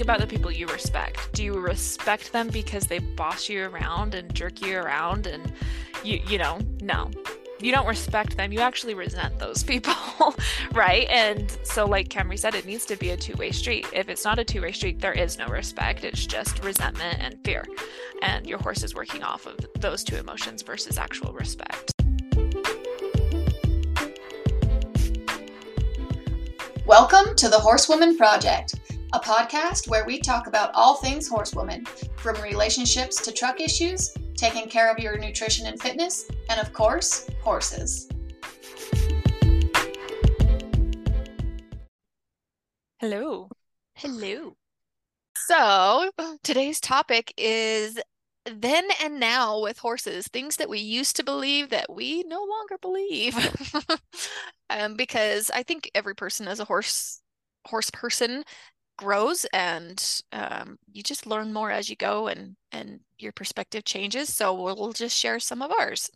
think about the people you respect. Do you respect them because they boss you around and jerk you around and you you know, no. You don't respect them. You actually resent those people, right? And so like Camri said it needs to be a two-way street. If it's not a two-way street, there is no respect. It's just resentment and fear. And your horse is working off of those two emotions versus actual respect. Welcome to the Horsewoman Project, a podcast where we talk about all things horsewoman, from relationships to truck issues, taking care of your nutrition and fitness, and of course, horses. Hello. Hello. So, today's topic is then and now with horses, things that we used to believe that we no longer believe. um, because I think every person as a horse horse person grows and um, you just learn more as you go and and your perspective changes. So we'll just share some of ours.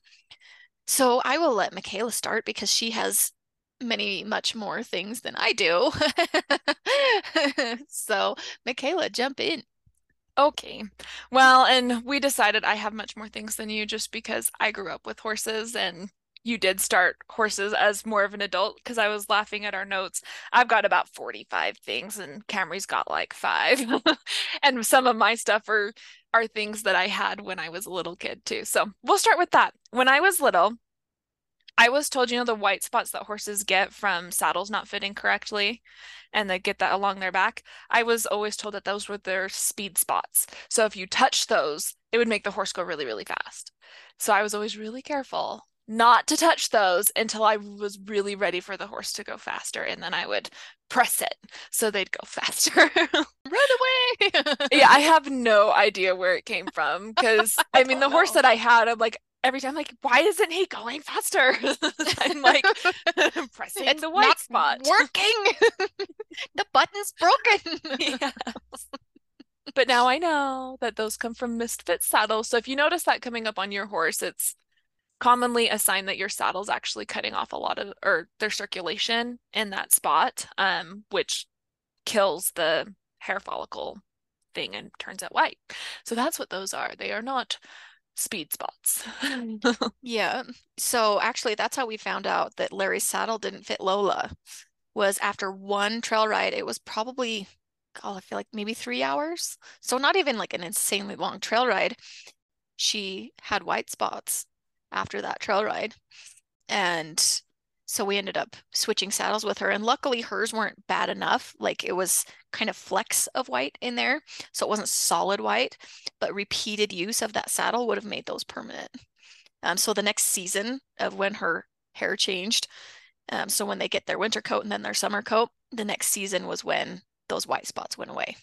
So I will let McKayla start because she has many much more things than I do. so McKayla, jump in. Okay. Well, and we decided I have much more things than you just because I grew up with horses and you did start horses as more of an adult because I was laughing at our notes. I've got about 45 things and Camri's got like 5. and some of my stuff are are things that I had when I was a little kid too. So, we'll start with that. When I was little, I was told, you know, the white spots that horses get from saddles not fitting correctly and they get that along their back. I was always told that those were their speed spots. So if you touch those, it would make the horse go really, really fast. So I was always really careful not to touch those until I was really ready for the horse to go faster. And then I would press it so they'd go faster. Run away. yeah, I have no idea where it came from because I, I mean, the know. horse that I had, I'm like, every time like why isn't he going faster i'm like pressing it's the white spot working the button's broken yes. but now i know that those come from misfit saddles so if you notice that coming up on your horse it's commonly a sign that your saddle's actually cutting off a lot of or their circulation in that spot um which kills the hair follicle thing and turns it white so that's what those are they are not speed spots. yeah. So actually that's how we found out that Larry's saddle didn't fit Lola was after one trail ride. It was probably God, I feel like maybe three hours. So not even like an insanely long trail ride. She had white spots after that trail ride. And so we ended up switching saddles with her. And luckily hers weren't bad enough. Like it was kind of flecks of white in there. So it wasn't solid white, but repeated use of that saddle would have made those permanent. Um, so the next season of when her hair changed, um, so when they get their winter coat and then their summer coat, the next season was when those white spots went away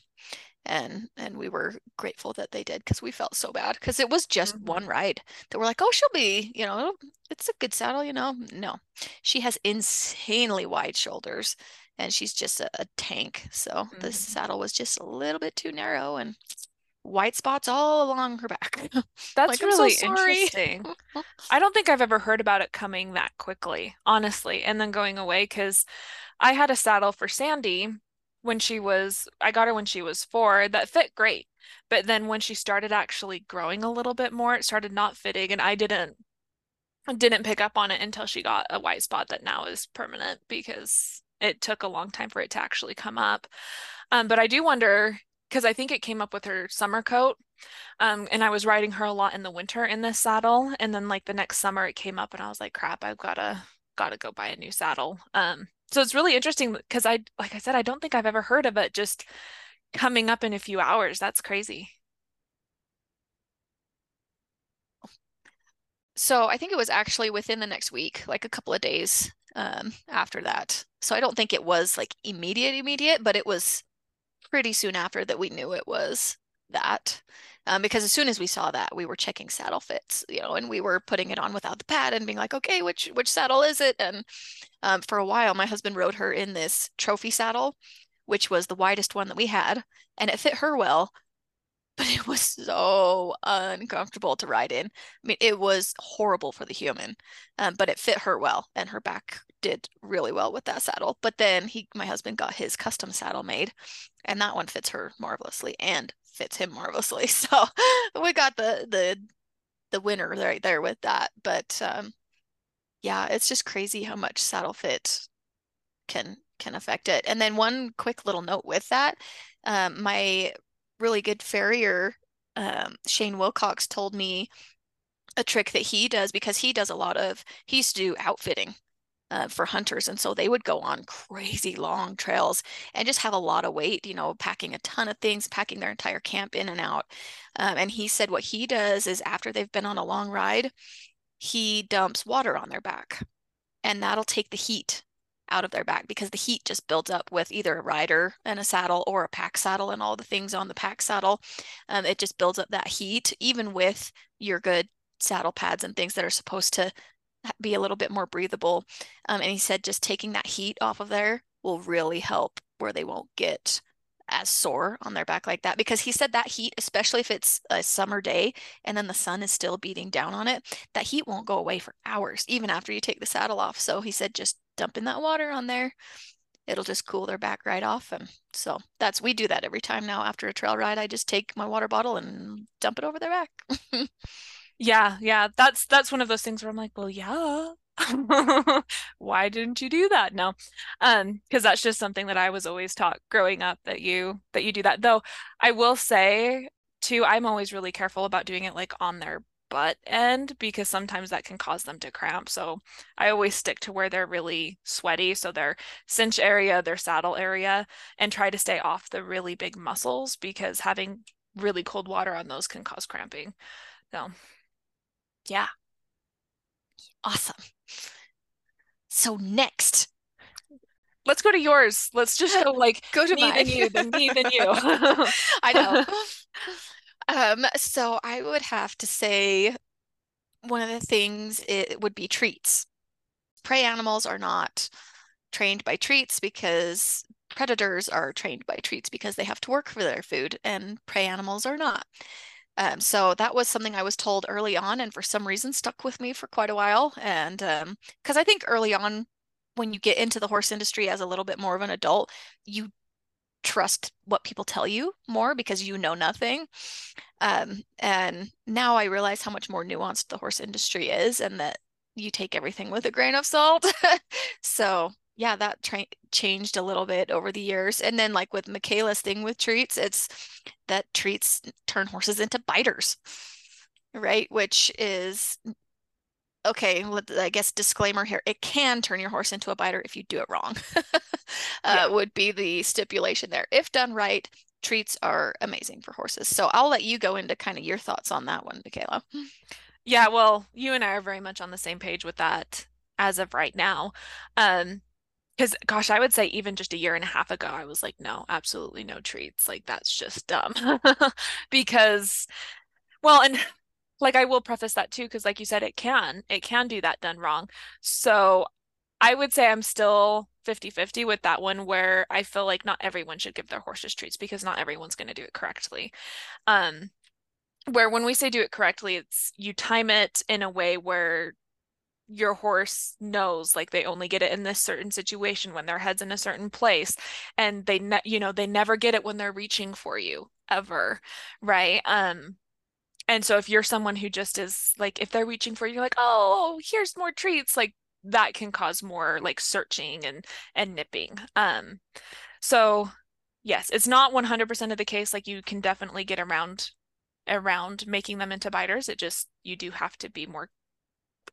and and we were grateful that they did because we felt so bad because it was just mm-hmm. one ride that we're like oh she'll be you know it's a good saddle you know no she has insanely wide shoulders and she's just a, a tank so mm-hmm. the saddle was just a little bit too narrow and white spots all along her back that's like, really so interesting i don't think i've ever heard about it coming that quickly honestly and then going away because i had a saddle for sandy when she was I got her when she was 4 that fit great. But then when she started actually growing a little bit more, it started not fitting and I didn't didn't pick up on it until she got a white spot that now is permanent because it took a long time for it to actually come up. Um, but I do wonder because I think it came up with her summer coat. Um, and I was riding her a lot in the winter in this saddle. And then like the next summer it came up and I was like, crap, I've gotta gotta go buy a new saddle. Um, so it's really interesting because I, like I said, I don't think I've ever heard of it just coming up in a few hours. That's crazy. So I think it was actually within the next week, like a couple of days um, after that. So I don't think it was like immediate, immediate, but it was pretty soon after that we knew it was that um, because as soon as we saw that we were checking saddle fits you know and we were putting it on without the pad and being like okay which which saddle is it and um, for a while my husband rode her in this trophy saddle which was the widest one that we had and it fit her well but it was so uncomfortable to ride in. I mean, it was horrible for the human, um, but it fit her well, and her back did really well with that saddle. But then he, my husband, got his custom saddle made, and that one fits her marvelously and fits him marvelously. So we got the the the winner right there with that. But um, yeah, it's just crazy how much saddle fit can can affect it. And then one quick little note with that, um, my really good farrier, um, Shane Wilcox, told me a trick that he does because he does a lot of he used to do outfitting uh, for hunters and so they would go on crazy long trails and just have a lot of weight you know packing a ton of things packing their entire camp in and out um, and he said what he does is after they've been on a long ride he dumps water on their back and that'll take the heat out of their back because the heat just builds up with either a rider and a saddle or a pack saddle and all the things on the pack saddle. Um, it just builds up that heat, even with your good saddle pads and things that are supposed to be a little bit more breathable. Um, and he said just taking that heat off of there will really help where they won't get as sore on their back like that because he said that heat especially if it's a summer day and then the sun is still beating down on it that heat won't go away for hours even after you take the saddle off so he said just dumping that water on there it'll just cool their back right off and so that's we do that every time now after a trail ride i just take my water bottle and dump it over their back Yeah, yeah. That's that's one of those things where I'm like, well, yeah. Why didn't you do that? No. Um, because that's just something that I was always taught growing up that you that you do that. Though I will say too, I'm always really careful about doing it like on their butt end because sometimes that can cause them to cramp. So I always stick to where they're really sweaty, so their cinch area, their saddle area, and try to stay off the really big muscles because having really cold water on those can cause cramping. So yeah. Awesome. So next, let's go to yours. Let's just go like go to me mine. then you, then me then you. I know. Um, so I would have to say one of the things it would be treats. Prey animals are not trained by treats because predators are trained by treats because they have to work for their food and prey animals are not. Um, so that was something I was told early on, and for some reason stuck with me for quite a while. And because um, I think early on, when you get into the horse industry as a little bit more of an adult, you trust what people tell you more because you know nothing. Um, and now I realize how much more nuanced the horse industry is, and that you take everything with a grain of salt. so yeah, that tra- changed a little bit over the years. And then, like with McKayla's thing with treats, it's that treats turn horses into biters, right? Which is okay. I guess disclaimer here: it can turn your horse into a biter if you do it wrong. uh, yeah. Would be the stipulation there. If done right, treats are amazing for horses. So I'll let you go into kind of your thoughts on that one, McKayla. Yeah, well, you and I are very much on the same page with that as of right now. Um, because gosh, I would say even just a year and a half ago, I was like, no, absolutely no treats. Like that's just dumb. because, well, and like I will preface that too, because like you said, it can, it can do that done wrong. So I would say I'm still 50-50 with that one where I feel like not everyone should give their horses treats because not everyone's going to do it correctly. Um, where when we say do it correctly, it's you time it in a way where your horse knows like they only get it in this certain situation when their head's in a certain place and they ne- you know they never get it when they're reaching for you ever right? Um and so if you're someone who just is like if they're reaching for you you're like oh here's more treats like that can cause more like searching and and nipping. Um so yes it's not 100% of the case like you can definitely get around around making them into biters it just you do have to be more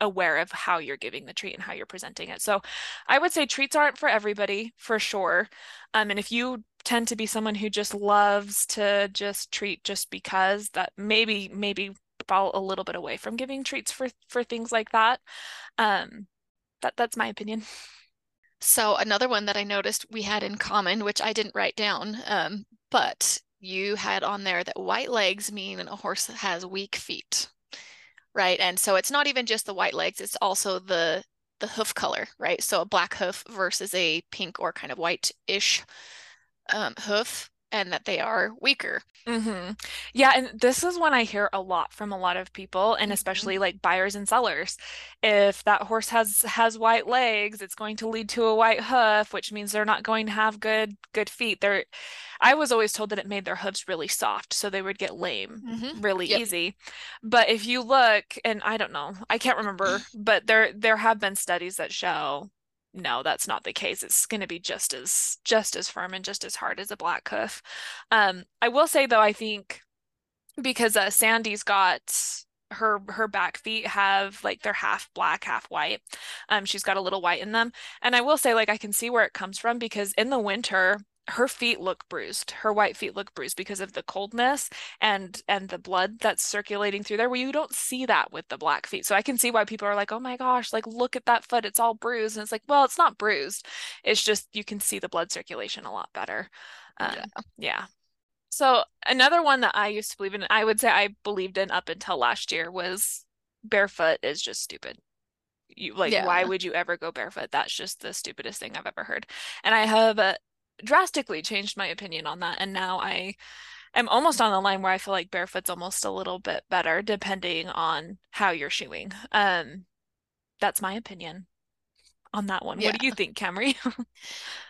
aware of how you're giving the treat and how you're presenting it. So I would say treats aren't for everybody for sure. Um, and if you tend to be someone who just loves to just treat just because that maybe maybe fall a little bit away from giving treats for for things like that. Um, that that's my opinion. So another one that I noticed we had in common, which I didn't write down, um, but you had on there that white legs mean a horse has weak feet right? And so it's not even just the white legs, it's also the the hoof color, right? So a black hoof versus a pink or kind of white-ish um, hoof and that they are weaker. Mm-hmm. Yeah, and this is one I hear a lot from a lot of people, and Mhm. especially like buyers and sellers. If that horse has has white legs, it's going to lead to a white hoof, which means they're not going to have good good feet. They're I was always told that it made their hooves really soft, so they would get lame Mhm. really Yep. easy. But if you look, and I don't know, I can't remember, but there there have been studies that show no, that's not the case. It's going to be just as just as firm and just as hard as a black hoof. Um, I will say though, I think because uh, Sandy's got her her back feet have like they're half black, half white. Um, she's got a little white in them, and I will say like I can see where it comes from because in the winter her feet look bruised. Her white feet look bruised because of the coldness and and the blood that's circulating through there. Where you don't see that with the black feet. So I can see why people are like, "Oh my gosh, like look at that foot. It's all bruised." And it's like, "Well, it's not bruised. It's just you can see the blood circulation a lot better." Um, Yeah. yeah. So another one that I used to believe in, I would say I believed in up until last year was barefoot is just stupid. You like, why would you ever go barefoot? That's just the stupidest thing I've ever heard. And I have uh, drastically changed my opinion on that. And now I am almost on the line where I feel like barefoot's almost a little bit better depending on how you're shoeing. Um, that's my opinion on that one. What do you think, Camri?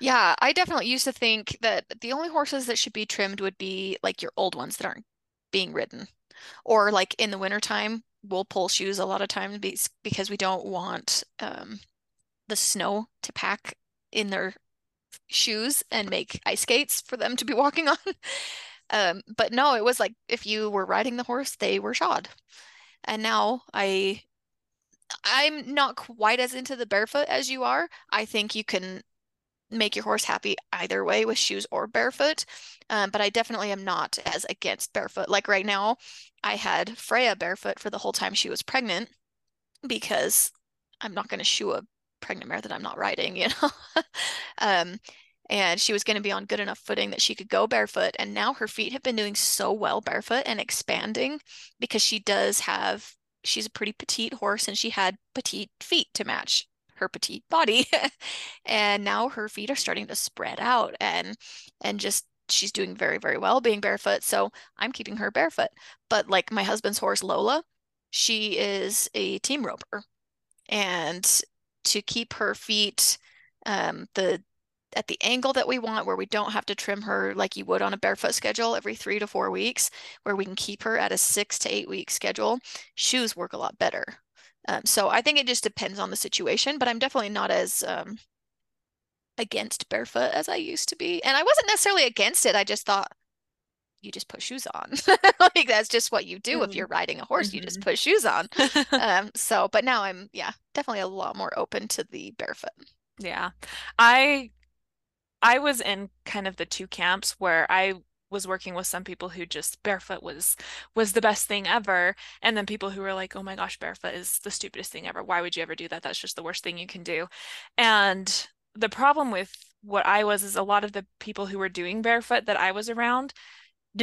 Yeah, I definitely used to think that the only horses that should be trimmed would be like your old ones that aren't being ridden. Or like in the wintertime, we'll pull shoes a lot of times because we don't want um, the snow to pack in their shoes and make ice skates for them to be walking on. Um, but no, it was like if you were riding the horse, they were shod. And now I I'm not quite as into the barefoot as you are. I think you can make your horse happy either way with shoes or barefoot. Um, but I definitely am not as against barefoot. Like right now, I had Freya barefoot for the whole time she was pregnant because I'm not going to shoe a pregnant mare that I'm not riding, you know? um, and she was going to be on good enough footing that she could go barefoot. And now her feet have been doing so well barefoot and expanding because she does have, she's a pretty petite horse and she had petite feet to match her petite body. and now her feet are starting to spread out and and just she's doing very, very well being barefoot. So I'm keeping her barefoot. But like my husband's horse, Lola, she is a team roper. And to keep her feet um, the at the angle that we want, where we don't have to trim her like you would on a barefoot schedule every three to four weeks, where we can keep her at a six to eight week schedule, shoes work a lot better. Um, so I think it just depends on the situation, but I'm definitely not as um, against barefoot as I used to be. And I wasn't necessarily against it. I just thought you just put shoes on. like that's just what you do if Mm. you're riding a horse, you Mhm. just put shoes on. Um, so, but now I'm, yeah, definitely a lot more open to the barefoot. Yeah. I I was in kind of the two camps where I was working with some people who just barefoot was was the best thing ever, and then people who were like, "Oh my gosh, barefoot is the stupidest thing ever. Why would you ever do that? That's just the worst thing you can do." And the problem with what I was is a lot of the people who were doing barefoot that I was around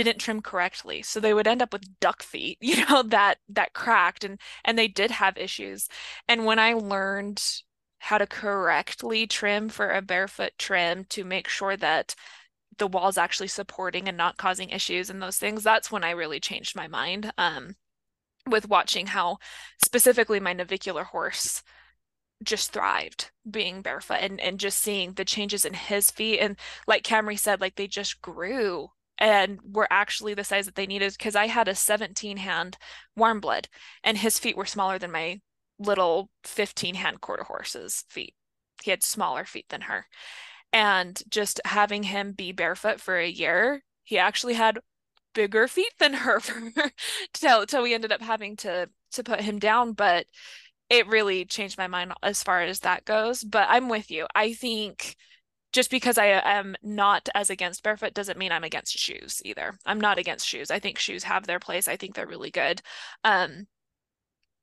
didn't trim correctly. So they would end up with duck feet, you know, that that cracked and and they did have issues. And when I learned how to correctly trim for a barefoot trim to make sure that the wall's actually supporting and not causing issues and those things, that's when I really changed my mind. Um, with watching how specifically my navicular horse just thrived being barefoot and, and just seeing the changes in his feet. And like Camri said, like they just grew and were actually the size that they needed. Because I had a 17 hand warm blood and his feet were smaller than my little 15 hand quarter horse's feet. He had smaller feet than her. And just having him be barefoot for a year, he actually had bigger feet than her till till we ended up having to to put him down. But it really changed my mind as far as that goes. But I'm with you. I think just because I am not as against barefoot doesn't mean I'm against shoes either. I'm not against shoes. I think shoes have their place. I think they're really good. Um,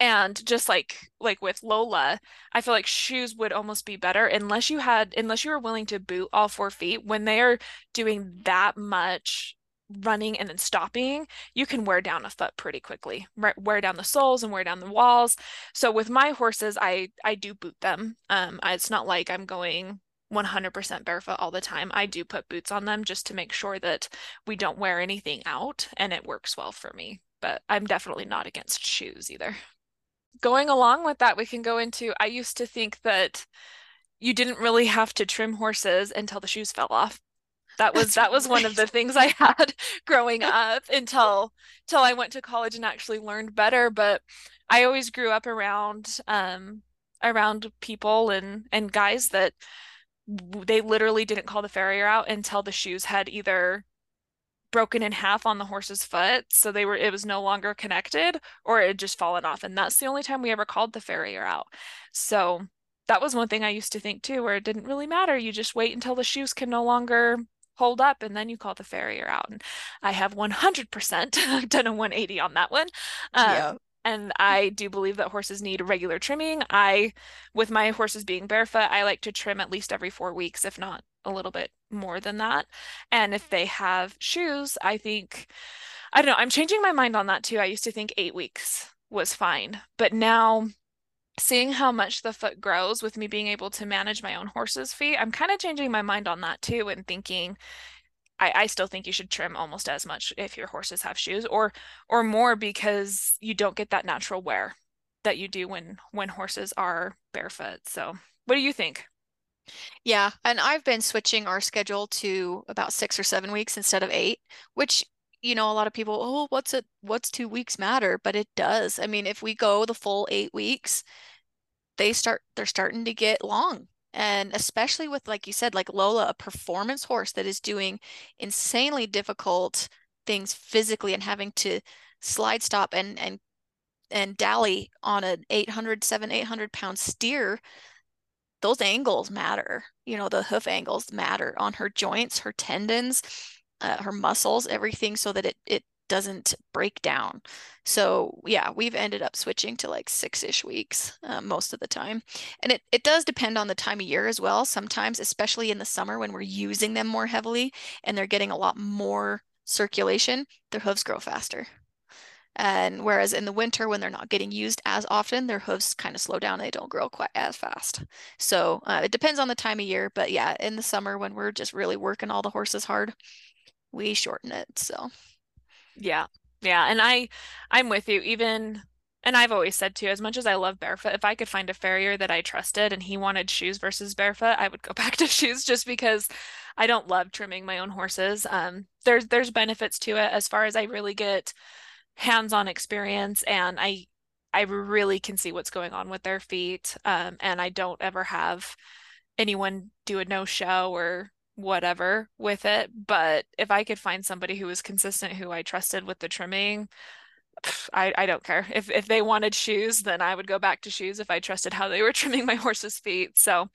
and just like like with Lola, I feel like shoes would almost be better unless you had unless you were willing to boot all four feet when they are doing that much running and then stopping, you can wear down a foot pretty quickly. Wear down the soles and wear down the walls. So with my horses, I I do boot them. Um, it's not like I'm going 100% barefoot all the time. I do put boots on them just to make sure that we don't wear anything out and it works well for me. But I'm definitely not against shoes either. Going along with that, we can go into I used to think that you didn't really have to trim horses until the shoes fell off. That was That's that was one of the things I had growing up until until I went to college and actually learned better. But I always grew up around um around people and and guys that they literally didn't call the farrier out until the shoes had either broken in half on the horse's foot so they were it was no longer connected or it had just fallen off and that's the only time we ever called the farrier out. So that was one thing i used to think too where it didn't really matter you just wait until the shoes can no longer hold up and then you call the farrier out and i have 100% done a 180 on that one. Um, yeah and I do believe that horses need regular trimming. I, with my horses being barefoot, I like to trim at least every four weeks, if not a little bit more than that. And if they have shoes, I think, I don't know, I'm changing my mind on that too. I used to think eight weeks was fine, but now seeing how much the foot grows with me being able to manage my own horse's feet, I'm kind of changing my mind on that too and thinking I, I still think you should trim almost as much if your horses have shoes or or more because you don't get that natural wear that you do when when horses are barefoot. So what do you think? Yeah, and I've been switching our schedule to about six or seven weeks instead of eight, which you know a lot of people oh what's it what's two weeks matter but it does i mean if we go the full eight weeks they start they're starting to get long and especially with like you said like lola a performance horse that is doing insanely difficult things physically and having to slide stop and and and dally on an 800 7 800 pound steer those angles matter you know the hoof angles matter on her joints her tendons uh, her muscles everything so that it it doesn't break down. So yeah, we've ended up switching to like six-ish weeks uh, most of the time. And it, it does depend on the time of year as well. Sometimes, especially in the summer when we're using them more heavily and they're getting a lot more circulation, their hooves grow faster. And whereas in the winter, when they're not getting used as often, their hooves kind of slow down. They don't grow quite as fast. So uh, it depends on the time of year. But yeah, in the summer, when we're just really working all the horses hard, we shorten it. So yeah. Yeah. And I I'm with you. Even and I've always said too, as much as I love barefoot, if I could find a farrier that I trusted and he wanted shoes versus barefoot, I would go back to shoes just because I don't love trimming my own horses. Um, there's there's benefits to it as far as I really get hands-on experience and I I really can see what's going on with their feet. Um, and I don't ever have anyone do a no show or whatever with it. But if I could find somebody who was consistent, who I trusted with the trimming, I, I don't care. If if they wanted shoes, then I would go back to shoes if I trusted how they were trimming my horse's feet. So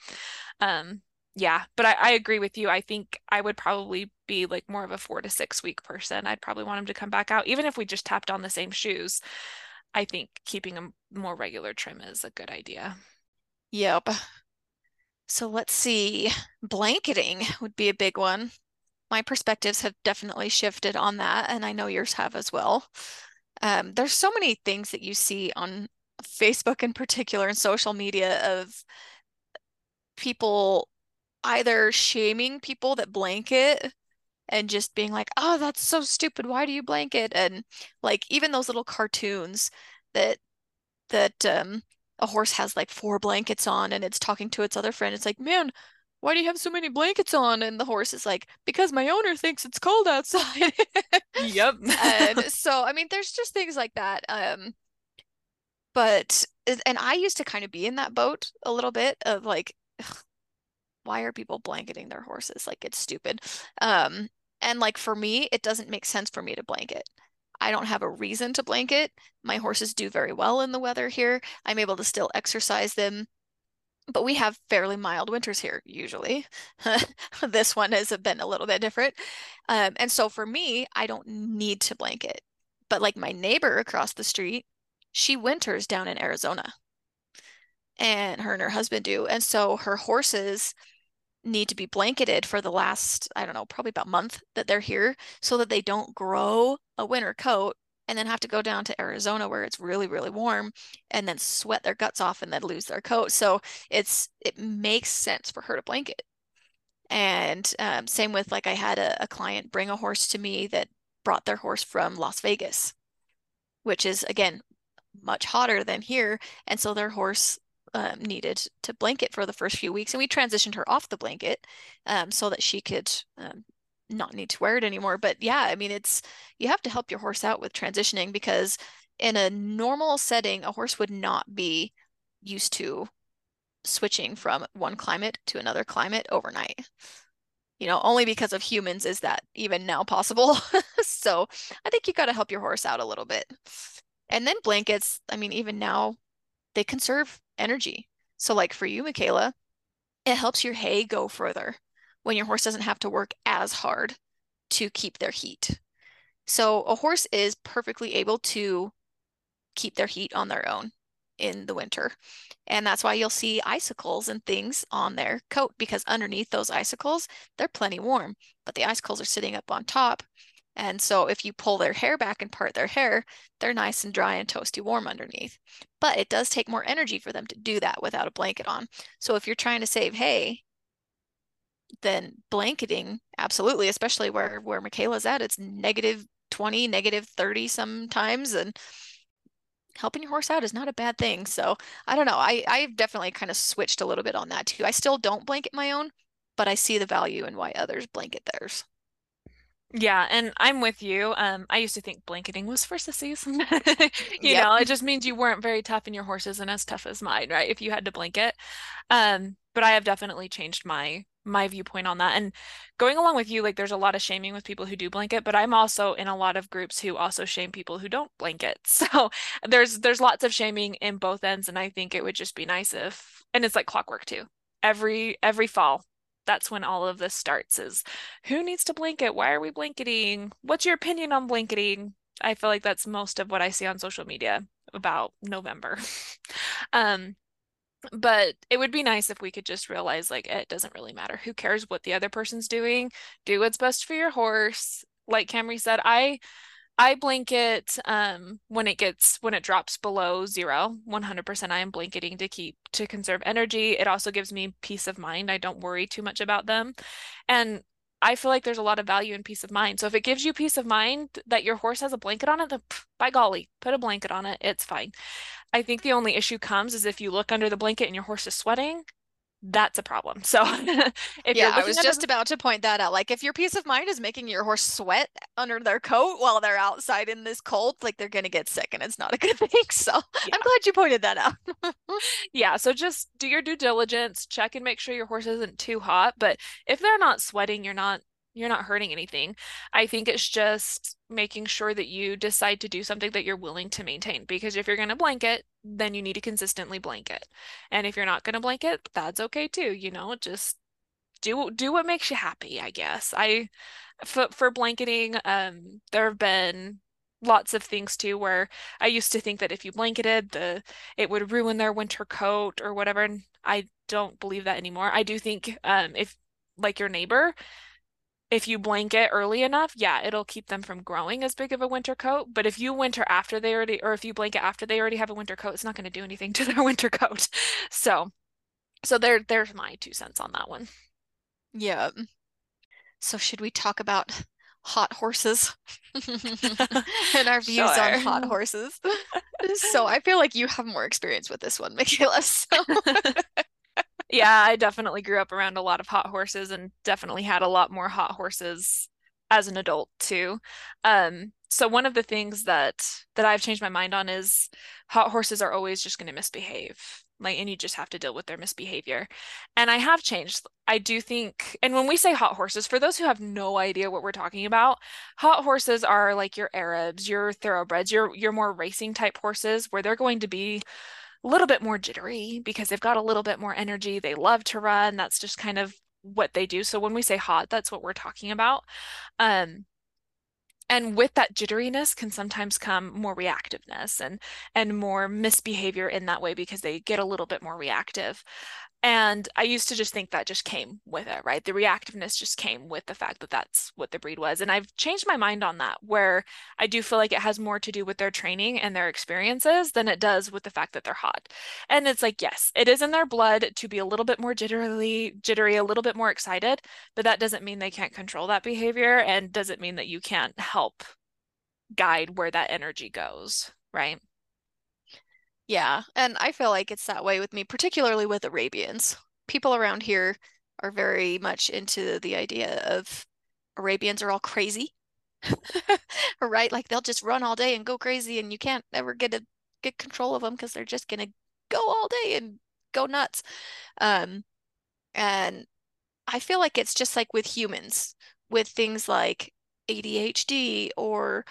um yeah, but I, I agree with you. I think I would probably be like more of a four to six week person. I'd probably want him to come back out, even if we just tapped on the same shoes. I think keeping a more regular trim is a good idea. Yep. So let's see. Blanketing would be a big one. My perspectives have definitely shifted on that, and I know yours have as well. Um, there's so many things that you see on Facebook in particular and social media of people either shaming people that blanket and just being like, oh, that's so stupid. Why do you blanket? And like even those little cartoons that that um a horse has like four blankets on and it's talking to its other friend. It's like, man, why do you have so many blankets on? And the horse is like, because my owner thinks it's cold outside. yep. and so, I mean, there's just things like that. Um, but, and I used to kind of be in that boat a little bit of like, why are people blanketing their horses? Like, it's stupid. Um, and like for me, it doesn't make sense for me to blanket. I don't have a reason to blanket. My horses do very well in the weather here. I'm able to still exercise them. But we have fairly mild winters here, usually. this one has been a little bit different. Um, and so for me, I don't need to blanket. But like my neighbor across the street, she winters down in Arizona. And her and her husband do. And so her horses need to be blanketed for the last, I don't know, probably about month that they're here so that they don't grow a winter coat and then have to go down to Arizona where it's really really warm and then sweat their guts off and then lose their coat. So it's it makes sense for her to blanket. And um, same with like I had a, a client bring a horse to me that brought their horse from Las Vegas, which is again much hotter than here. And so their horse um, needed to blanket for the first few weeks. And we transitioned her off the blanket um, so that she could um, not need to wear it anymore. But yeah, I mean, it's you have to help your horse out with transitioning because in a normal setting, a horse would not be used to switching from one climate to another climate overnight. You know, only because of humans is that even now possible. so I think you got to help your horse out a little bit. And then blankets, I mean, even now, they conserve energy. So, like for you, McKayla, it helps your hay go further when your horse doesn't have to work as hard to keep their heat. So, a horse is perfectly able to keep their heat on their own in the winter. And that's why you'll see icicles and things on their coat because underneath those icicles, they're plenty warm, but the icicles are sitting up on top. And so if you pull their hair back and part their hair, they're nice and dry and toasty warm underneath. But it does take more energy for them to do that without a blanket on. So if you're trying to save hay, then blanketing, absolutely, especially where where McKayla's at, it's negative 20, negative 30 sometimes. And helping your horse out is not a bad thing. So I don't know. I, I've definitely kind of switched a little bit on that too. I still don't blanket my own, but I see the value in why others blanket theirs. Yeah, and I'm with you. Um, I used to think blanketing was for sissies. you yep. know, it just means you weren't very tough and your horse isn't as tough as mine, right? If you had to blanket. Um, but I have definitely changed my my viewpoint on that. And going along with you, like there's a lot of shaming with people who do blanket, but I'm also in a lot of groups who also shame people who don't blanket. So there's there's lots of shaming in both ends. And I think it would just be nice if and it's like clockwork too. Every every fall, that's when all of this starts is who needs to blanket? Why are we blanketing? What's your opinion on blanketing? I feel like that's most of what I see on social media about November. um but it would be nice if we could just realize like it doesn't really matter who cares what the other person's doing do what's best for your horse like Camri said i i blanket um when it gets when it drops below zero 100% i am blanketing to keep to conserve energy it also gives me peace of mind i don't worry too much about them and I feel like there's a lot of value in peace of mind. So if it gives you peace of mind that your horse has a blanket on it, then by golly, put a blanket on it. It's fine. I think the only issue comes is if you look under the blanket and your horse is sweating, that's a problem. So if yeah, I was just the... about to point that out. Like if your peace of mind is making your horse sweat under their coat while they're outside in this cold, like they're gonna get sick and it's not a good thing. So yeah. I'm glad you pointed that out. yeah. So just do your due diligence, check and make sure your horse isn't too hot. But if they're not sweating, you're not you're not hurting anything. I think it's just making sure that you decide to do something that you're willing to maintain because if you're going to blanket, then you need to consistently blanket. And if you're not going to blanket, that's okay too, you know, just do do what makes you happy, I guess. I for, for blanketing, um there have been lots of things too where I used to think that if you blanketed the it would ruin their winter coat or whatever and I don't believe that anymore. I do think um if like your neighbor if you blanket early enough, yeah, it'll keep them from growing as big of a winter coat. But if you winter after they already, or if you blanket after they already have a winter coat, it's not going to do anything to their winter coat. So, so there, there's my two cents on that one. Yeah. So should we talk about hot horses and our views sure. on hot horses? so I feel like you have more experience with this one, McKayla. So yeah, I definitely grew up around a lot of hot horses and definitely had a lot more hot horses as an adult too. Um, so one of the things that that I've changed my mind on is hot horses are always just going to misbehave. Like and you just have to deal with their misbehavior. And I have changed. I do think and when we say hot horses for those who have no idea what we're talking about, hot horses are like your Arabs, your thoroughbreds, your your more racing type horses where they're going to be a little bit more jittery because they've got a little bit more energy. They love to run. That's just kind of what they do. So when we say hot, that's what we're talking about. Um, and with that jitteriness can sometimes come more reactiveness and and more misbehavior in that way because they get a little bit more reactive And I used to just think that just came with it, right? The reactiveness just came with the fact that that's what the breed was. And I've changed my mind on that, where I do feel like it has more to do with their training and their experiences than it does with the fact that they're hot. And it's like, yes, it is in their blood to be a little bit more jittery, jittery, a little bit more excited, but that doesn't mean they can't control that behavior and doesn't mean that you can't help guide where that energy goes, right? Yeah, and I feel like it's that way with me, particularly with Arabians. People around here are very much into the idea of Arabians are all crazy. right? Like they'll just run all day and go crazy and you can't ever get a get control of them because they're just gonna go all day and go nuts. Um, and I feel like it's just like with humans, with things like ADHD or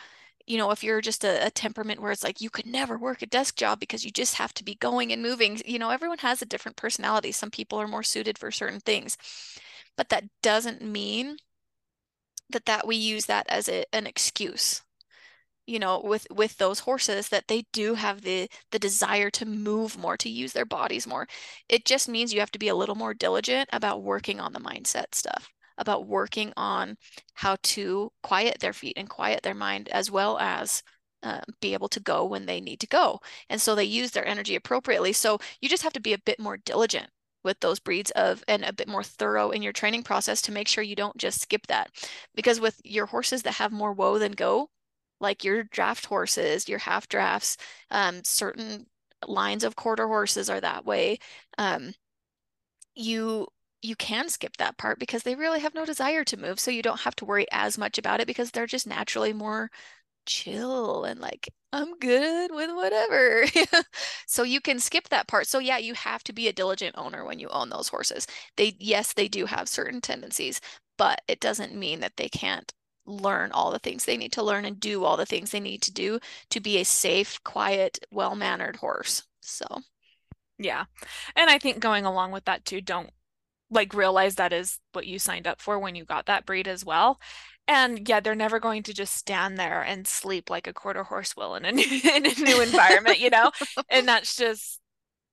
you know, if you're just a, a, temperament where it's like you could never work a desk job because you just have to be going and moving, you know, everyone has a different personality. Some people are more suited for certain things, but that doesn't mean that that we use that as a, an excuse. You know, with with those horses that they do have the the desire to move more, to use their bodies more. It just means you have to be a little more diligent about working on the mindset stuff about working on how to quiet their feet and quiet their mind as well as uh, be able to go when they need to go. And so they use their energy appropriately. So you just have to be a bit more diligent with those breeds of and a bit more thorough in your training process to make sure you don't just skip that. Because with your horses that have more whoa than go, like your draft horses, your half drafts, um, certain lines of quarter horses are that way. Um, you you can skip that part because they really have no desire to move. So you don't have to worry as much about it because they're just naturally more chill and like, I'm good with whatever. so you can skip that part. So yeah, you have to be a diligent owner when you own those horses. They, yes, they do have certain tendencies, but it doesn't mean that they can't learn all the things they need to learn and do all the things they need to do to be a safe, quiet, well mannered horse. So, yeah. And I think going along with that too, don't like realize that is what you signed up for when you got that breed as well. And yeah, they're never going to just stand there and sleep like a quarter horse will in a new, in a new environment, you know? And that's just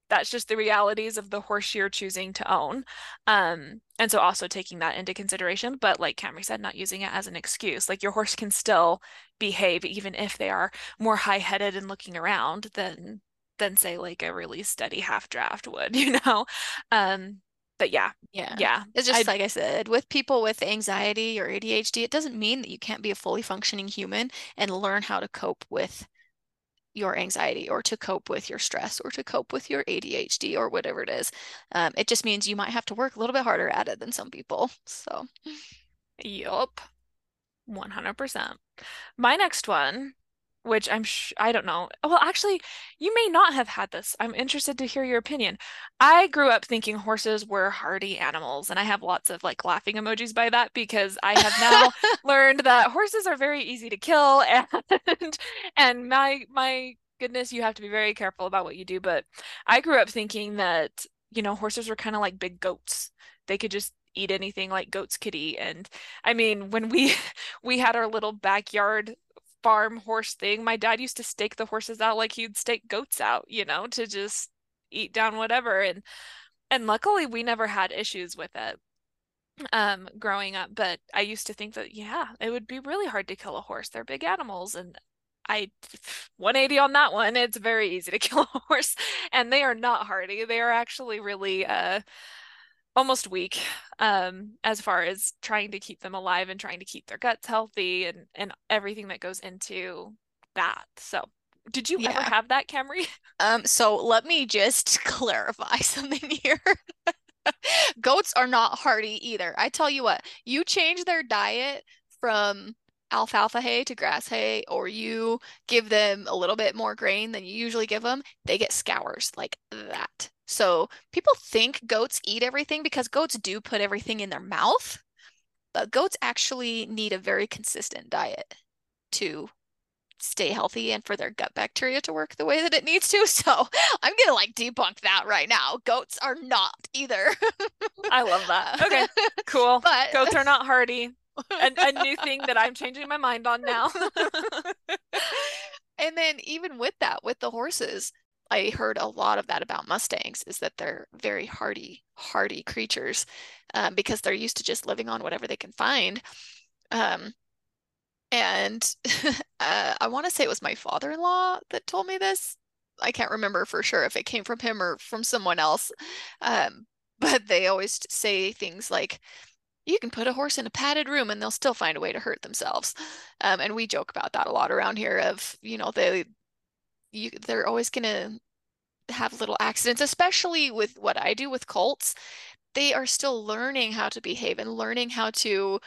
that's just the realities of the horse you're choosing to own. Um, and so also taking that into consideration, but like Camri said, not using it as an excuse. Like your horse can still behave even if they are more high-headed and looking around than than say like a really steady half draft would, you know? Um, but yeah yeah. yeah. It's just I, like i said with people with anxiety or adhd it doesn't mean that you can't be a fully functioning human and learn how to cope with your anxiety or to cope with your stress or to cope with your adhd or whatever it is. Um, it just means you might have to work a little bit harder at it than some people. So yup. 100% my next one which I'm sh- I don't know. Well, actually, you may not have had this. I'm interested to hear your opinion. I grew up thinking horses were hardy animals, and I have lots of like laughing emojis by that because I have now learned that horses are very easy to kill and and my my goodness, you have to be very careful about what you do, but I grew up thinking that, you know, horses were kind of like big goats. They could just eat anything like goats could eat and i mean when we we had our little backyard farm horse thing. My dad used to stake the horses out like he'd stake goats out, you know, to just eat down whatever. And and luckily we never had issues with it um growing up. But I used to think that yeah, it would be really hard to kill a horse. They're big animals and I 180 on that one. It's very easy to kill a horse and they are not hardy. They are actually really uh almost weak um, as far as trying to keep them alive and trying to keep their guts healthy and and everything that goes into that. So, did you yeah. ever have that, Camri? Um, so let me just clarify something here. Goats are not hardy either. I tell you what, you change their diet from alfalfa hay to grass hay, or you give them a little bit more grain than you usually give them, they get scours like that. So people think goats eat everything because goats do put everything in their mouth, but goats actually need a very consistent diet to stay healthy and for their gut bacteria to work the way that it needs to. So I'm gonna like debunk that right now. Goats are not either. I love that. Okay, cool. But goats are not hardy. A, a new thing that I'm changing my mind on now. and then even with that, with the horses, I heard a lot of that about Mustangs is that they're very hardy, hardy creatures um, because they're used to just living on whatever they can find. Um, and uh, I want to say it was my father-in-law that told me this. I can't remember for sure if it came from him or from someone else. Um, but they always say things like, you can put a horse in a padded room and they'll still find a way to hurt themselves. Um, and we joke about that a lot around here of, you know, they you they're always gonna have little accidents, especially with what I do with colts. They are still learning how to behave and learning how to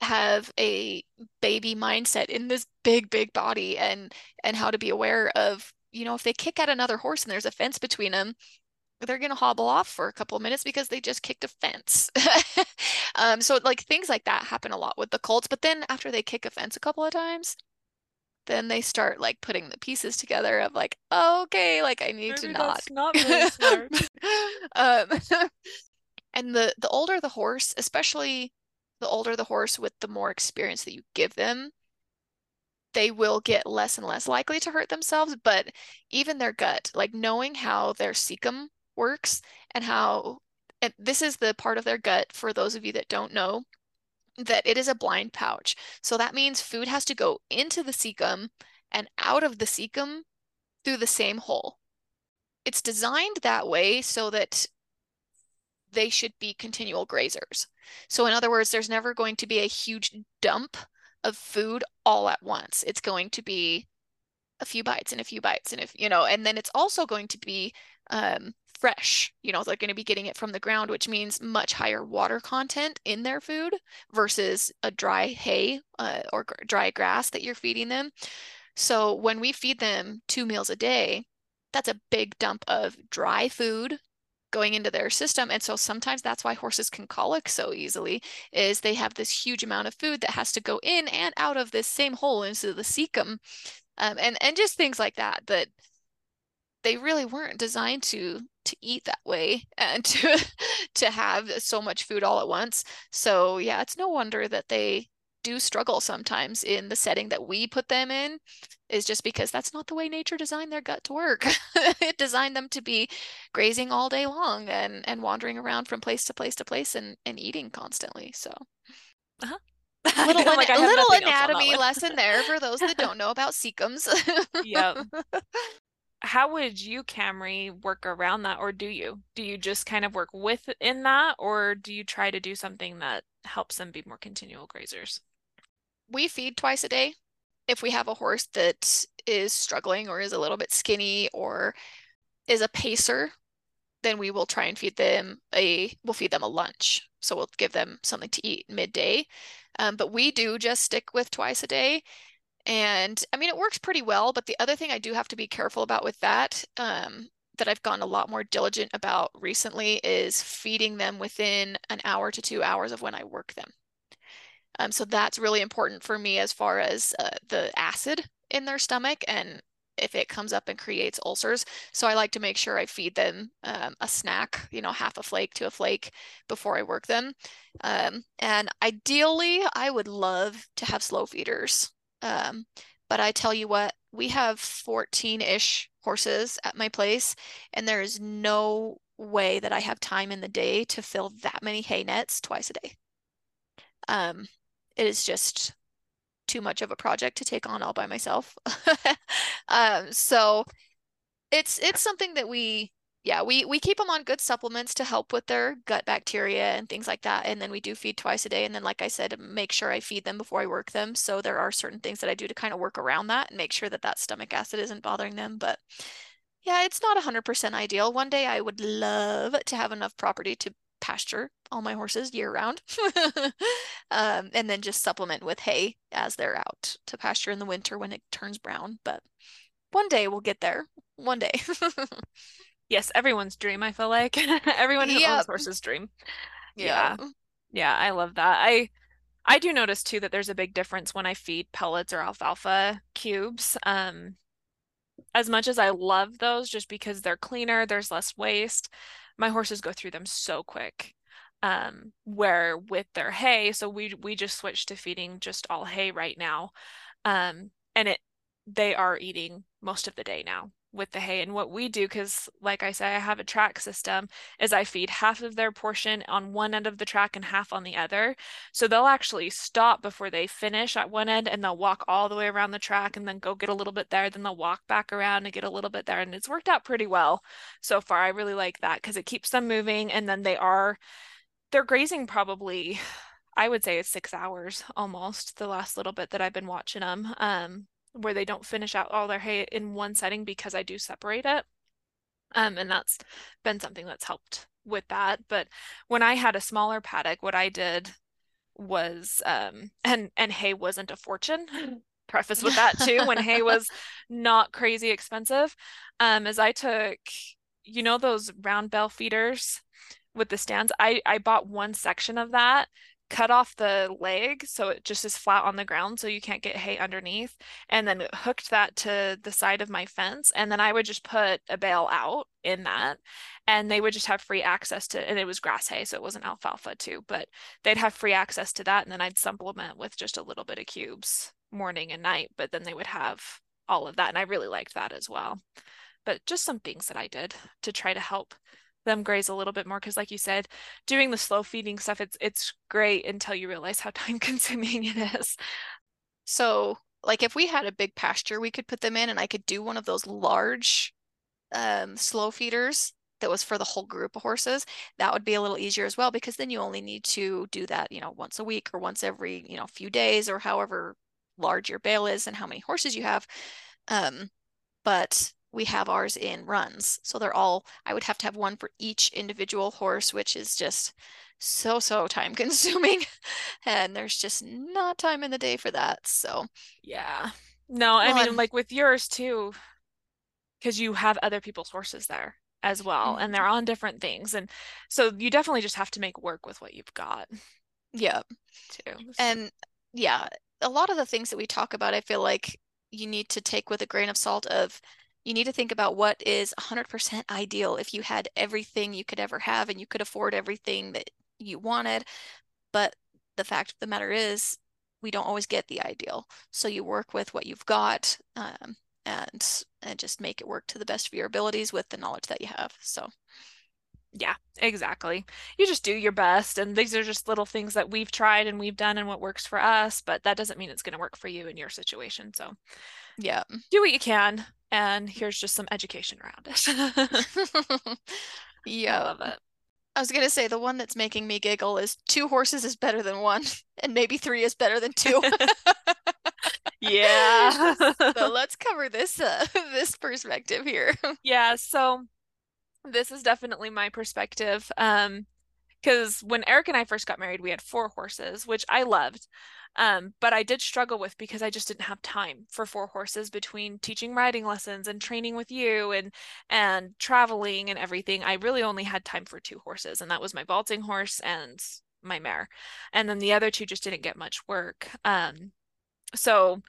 have a baby mindset in this big, big body and and how to be aware of, you know, if they kick at another horse and there's a fence between them, they're going to hobble off for a couple of minutes because they just kicked a fence. um, so like things like that happen a lot with the colts. But then after they kick a fence a couple of times, then they start like putting the pieces together of like, oh, okay, like I need Maybe to not. not really smart. um, and the the older the horse, especially the older the horse with the more experience that you give them, they will get less and less likely to hurt themselves. But even their gut, like knowing how their cecum works and how and this is the part of their gut for those of you that don't know that it is a blind pouch. So that means food has to go into the cecum and out of the cecum through the same hole. It's designed that way so that they should be continual grazers. So in other words, there's never going to be a huge dump of food all at once. It's going to be a few bites and a few bites and if you know, and then it's also going to be um, fresh. You know, they're going to be getting it from the ground, which means much higher water content in their food versus a dry hay uh, or dry grass that you're feeding them. So when we feed them two meals a day, that's a big dump of dry food going into their system and so sometimes that's why horses can colic so easily is they have this huge amount of food that has to go in and out of this same hole into the cecum um, and and just things like that that they really weren't designed to to eat that way and to to have so much food all at once. So yeah, it's no wonder that they do struggle sometimes in the setting that we put them in is just because that's not the way nature designed their gut to work. it designed them to be grazing all day long and and wandering around from place to place to place and and eating constantly. So uh-huh. little, like an, little anatomy lesson there for those that don't know about cecums. yep how would you Camri work around that or do you? Do you just kind of work within that or do you try to do something that helps them be more continual grazers? We feed twice a day. If we have a horse that is struggling or is a little bit skinny or is a pacer then we will try and feed them a we'll feed them a lunch. So we'll give them something to eat midday. Um, but we do just stick with twice a day and I mean, it works pretty well. But the other thing I do have to be careful about with that, um, that I've gotten a lot more diligent about recently, is feeding them within an hour to two hours of when I work them. Um, so that's really important for me as far as uh, the acid in their stomach and if it comes up and creates ulcers. So I like to make sure I feed them um, a snack, you know, half a flake to a flake before I work them. Um, and ideally, I would love to have slow feeders. Um, but I tell you what, we have 14-ish horses at my place, and there is no way that I have time in the day to fill that many hay nets twice a day. Um, it is just too much of a project to take on all by myself. um, so it's it's something that we yeah, we we keep them on good supplements to help with their gut bacteria and things like that. And then we do feed twice a day. And then, like I said, make sure I feed them before I work them. So there are certain things that I do to kind of work around that and make sure that that stomach acid isn't bothering them. But yeah, it's not 100% ideal. One day I would love to have enough property to pasture all my horses year round. um, and then just supplement with hay as they're out to pasture in the winter when it turns brown. But one day we'll get there. One day. yes, everyone's dream, I feel like. Everyone who yep. owns horses dream. Yeah. yeah. Yeah, I love that. I I do notice too that there's a big difference when I feed pellets or alfalfa cubes. Um as much as I love those just because they're cleaner, there's less waste, my horses go through them so quick. Um, where with their hay, so we we just switched to feeding just all hay right now. Um, and it they are eating most of the day now with the hay. And what we do, because like I say, I have a track system, is I feed half of their portion on one end of the track and half on the other. So they'll actually stop before they finish at one end and they'll walk all the way around the track and then go get a little bit there. Then they'll walk back around and get a little bit there. And it's worked out pretty well so far. I really like that because it keeps them moving and then they are they're grazing probably I would say it's six hours almost the last little bit that I've been watching them, um, where they don't finish out all their hay in one setting because I do separate it. Um, and that's been something that's helped with that. But when I had a smaller paddock, what I did was um and and hay wasn't a fortune. Preface with that too, when hay was not crazy expensive. Um, as I took, you know, those round bell feeders with the stands. I I bought one section of that, cut off the leg so it just is flat on the ground so you can't get hay underneath, and then hooked that to the side of my fence. And then I would just put a bale out in that, and they would just have free access to. And it was grass hay, so it wasn't alfalfa too, but they'd have free access to that, and then I'd supplement with just a little bit of cubes morning and night. But then they would have all of that, and I really liked that as well. But just some things that I did to try to help them graze a little bit more because like you said doing the slow feeding stuff it's it's great until you realize how time consuming it is. So like if we had a big pasture we could put them in and i could do one of those large um, slow feeders that was for the whole group of horses that would be a little easier as well because then you only need to do that you know once a week or once every you know few days or however large your bale is and how many horses you have. Um, but we have ours in runs. So they're all, I would have to have one for each individual horse, which is just so, so time consuming. and there's just not time in the day for that. So, yeah. No, I well, mean, like with yours too, because you have other people's horses there as well, mm-hmm. and they're on different things. And so you definitely just have to make work with what you've got. Yeah. Too. So. And yeah, a lot of the things that we talk about, I feel like you need to take with a grain of salt of you need to think about what is 100% ideal if you had everything you could ever have and you could afford everything that you wanted. But the fact of the matter is, we don't always get the ideal. So you work with what you've got um, and and just make it work to the best of your abilities with the knowledge that you have. So yeah, exactly. You just do your best. And these are just little things that we've tried and we've done and what works for us, but that doesn't mean it's going to work for you in your situation. So, yeah, do what you can and here's just some education around it. yeah. I love it. I was going to say the one that's making me giggle is two horses is better than one, and maybe three is better than two. yeah. so let's cover this uh, this perspective here. yeah, so this is definitely my perspective. Um because when Eric and I first got married, we had four horses, which I loved. Um, but I did struggle with because I just didn't have time for four horses between teaching riding lessons and training with you and and traveling and everything. I really only had time for two horses, and that was my vaulting horse and my mare. And then the other two just didn't get much work. Um, so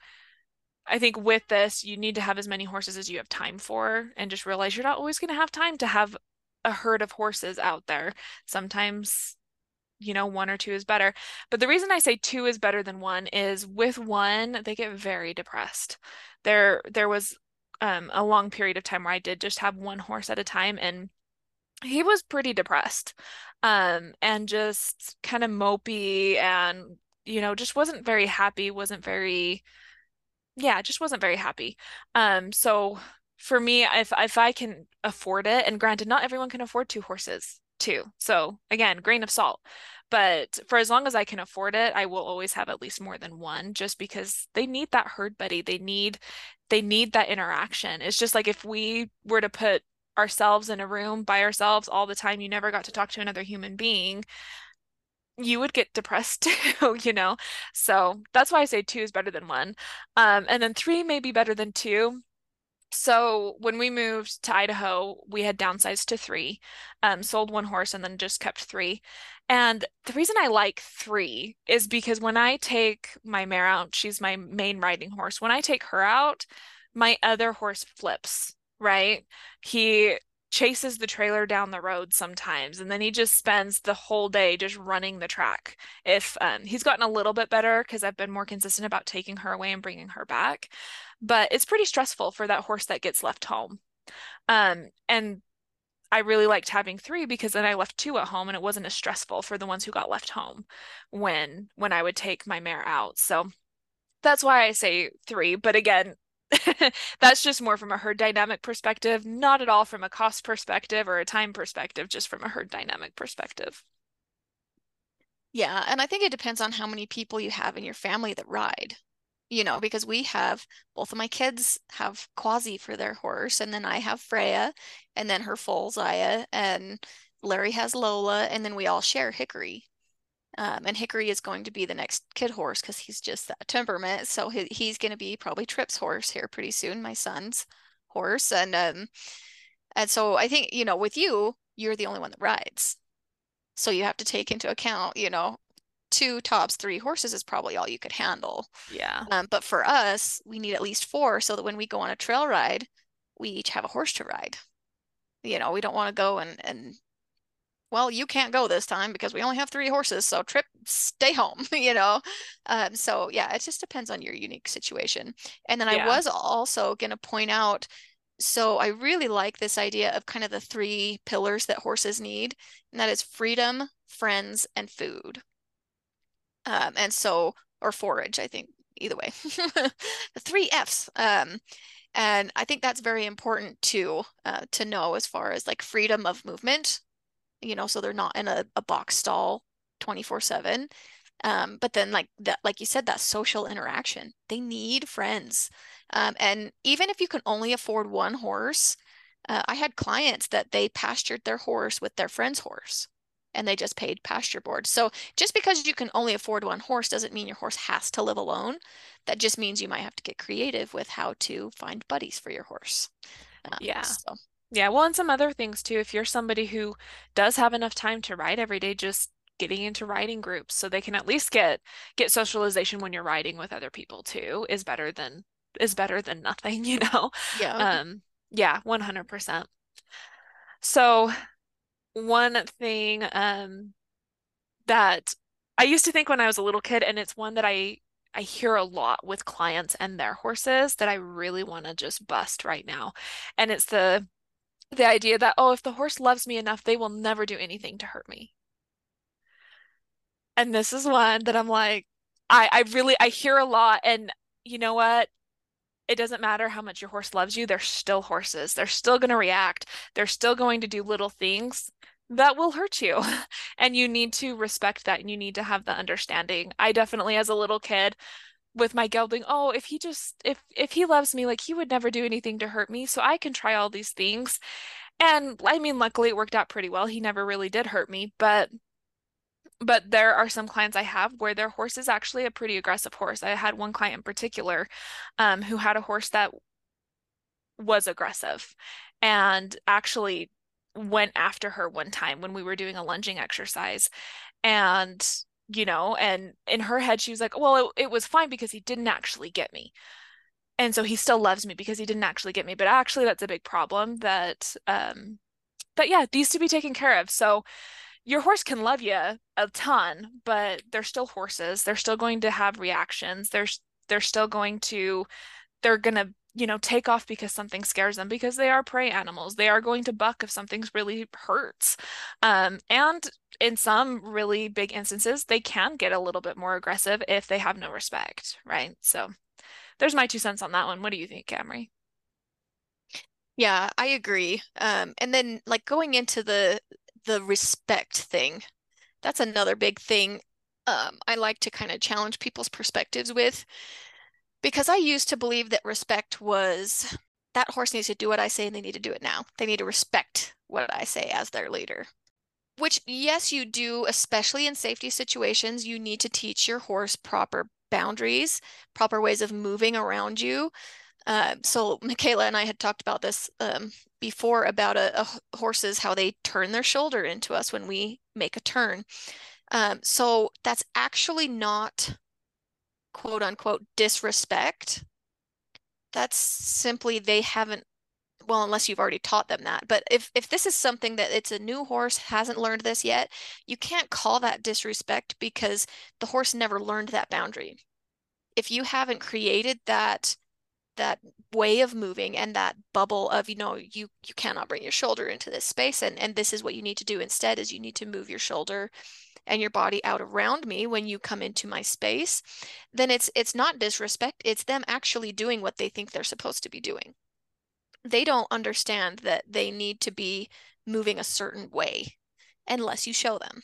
I think with this, you need to have as many horses as you have time for and just realize you're not always going to have time to have a herd of horses out there. Sometimes you know, one or two is better. But the reason I say two is better than one is with one, they get very depressed. There there was um, a long period of time where I did just have one horse at a time and he was pretty depressed um, and just kind of mopey and you know just wasn't very happy wasn't very yeah just wasn't very happy um so for me if if I can afford it and granted not everyone can afford two horses too. So again, grain of salt. But for as long as I can afford it, I will always have at least more than one just because they need that herd buddy. They need they need that interaction. It's just like if we were to put ourselves in a room by ourselves all the time, you never got to talk to another human being, you would get depressed too, you know? So that's why I say two is better than one. Um, and then three may be better than two so when we moved to Idaho, we had downsized to three, um, sold one horse, and then just kept three. And the reason I like three is because when I take my mare out, she's my main riding horse. When I take her out, my other horse flips, right? He chases the trailer down the road sometimes and then he just spends the whole day just running the track if um, he's gotten a little bit better because i've been more consistent about taking her away and bringing her back but it's pretty stressful for that horse that gets left home Um, and I really liked having three because then I left two at home and it wasn't as stressful for the ones who got left home when when I would take my mare out. So that's why I say three. But again, that's just more from a herd dynamic perspective, not at all from a cost perspective or a time perspective, just from a herd dynamic perspective. Yeah, and I think it depends on how many people you have in your family that ride. You know, because we have both of my kids have Quasi for their horse, and then I have Freya, and then her foal Zaya, and Larry has Lola, and then we all share Hickory. Um, and Hickory is going to be the next kid horse because he's just that temperament. So he, he's going to be probably Trip's horse here pretty soon, my son's horse. And um, and so I think you know, with you, you're the only one that rides. So you have to take into account, you know, two tops, three horses is probably all you could handle. Yeah. Um, but for us, we need at least four so that when we go on a trail ride, we each have a horse to ride. You know, we don't want to go and and well, you can't go this time because we only have three horses. So Trip, stay home, you know? Um, so yeah, it just depends on your unique situation. And then yeah. I was also going to point out, so I really like this idea of kind of the three pillars that horses need, and that is freedom, friends, and food. Um, and so, or forage, I think, either way, the three F's. Um, and I think that's very important to uh, to know as far as like freedom of movement you know, so they're not in a, a box stall 24 7. Um, but then like that, like you said, that social interaction, they need friends. Um, and even if you can only afford one horse, uh, I had clients that they pastured their horse with their friend's horse and they just paid pasture board. So just because you can only afford one horse doesn't mean your horse has to live alone. That just means you might have to get creative with how to find buddies for your horse. Um, yeah. So. Yeah, well, and some other things too. If you're somebody who does have enough time to ride every day, just getting into riding groups so they can at least get get socialization when you're riding with other people too is better than is better than nothing, you know. Yeah. Um yeah, 100%. So one thing um that I used to think when I was a little kid and it's one that I I hear a lot with clients and their horses that I really want to just bust right now. And it's the the idea that, oh, if the horse loves me enough, they will never do anything to hurt me. And this is one that I'm like, I, I really, I hear a lot. And you know what? It doesn't matter how much your horse loves you, they're still horses. They're still going to react. They're still going to do little things that will hurt you. and you need to respect that and you need to have the understanding. I definitely, as a little kid, with my gelding, oh, if he just if if he loves me, like he would never do anything to hurt me, so I can try all these things. And I mean, luckily it worked out pretty well. He never really did hurt me, but but there are some clients I have where their horse is actually a pretty aggressive horse. I had one client in particular um, who had a horse that was aggressive and actually went after her one time when we were doing a lunging exercise. And you know, and in her head, she was like, well, it, it was fine because he didn't actually get me. And so he still loves me because he didn't actually get me. But actually, that's a big problem that, um, that yeah, needs to be taken care of. So your horse can love you a ton, but they're still horses. They're still going to have reactions. They're, they're still going to, they're going to you know, take off because something scares them because they are prey animals. They are going to buck if something's really hurts. Um, and in some really big instances, they can get a little bit more aggressive if they have no respect, right? So there's my two cents on that one. What do you think, Camri? Yeah, I agree. Um, and then like going into the the respect thing, that's another big thing um, I like to kind of challenge people's perspectives with because I used to believe that respect was that horse needs to do what I say and they need to do it now. They need to respect what I say as their leader. Which, yes, you do, especially in safety situations. You need to teach your horse proper boundaries, proper ways of moving around you. Uh, so, McKayla and I had talked about this um, before about a, a, horses, how they turn their shoulder into us when we make a turn. Um, so, that's actually not quote unquote disrespect, that's simply they haven't well unless you've already taught them that. But if if this is something that it's a new horse hasn't learned this yet you can't call that disrespect because the horse never learned that boundary. If you haven't created that that way of moving and that bubble of you know you you cannot bring your shoulder into this space. And and this is what you need to do instead is you need to move your shoulder and your body out around me when you come into my space. Then it's it's not disrespect. It's them actually doing what they think they're supposed to be doing. They don't understand that they need to be moving a certain way unless you show them.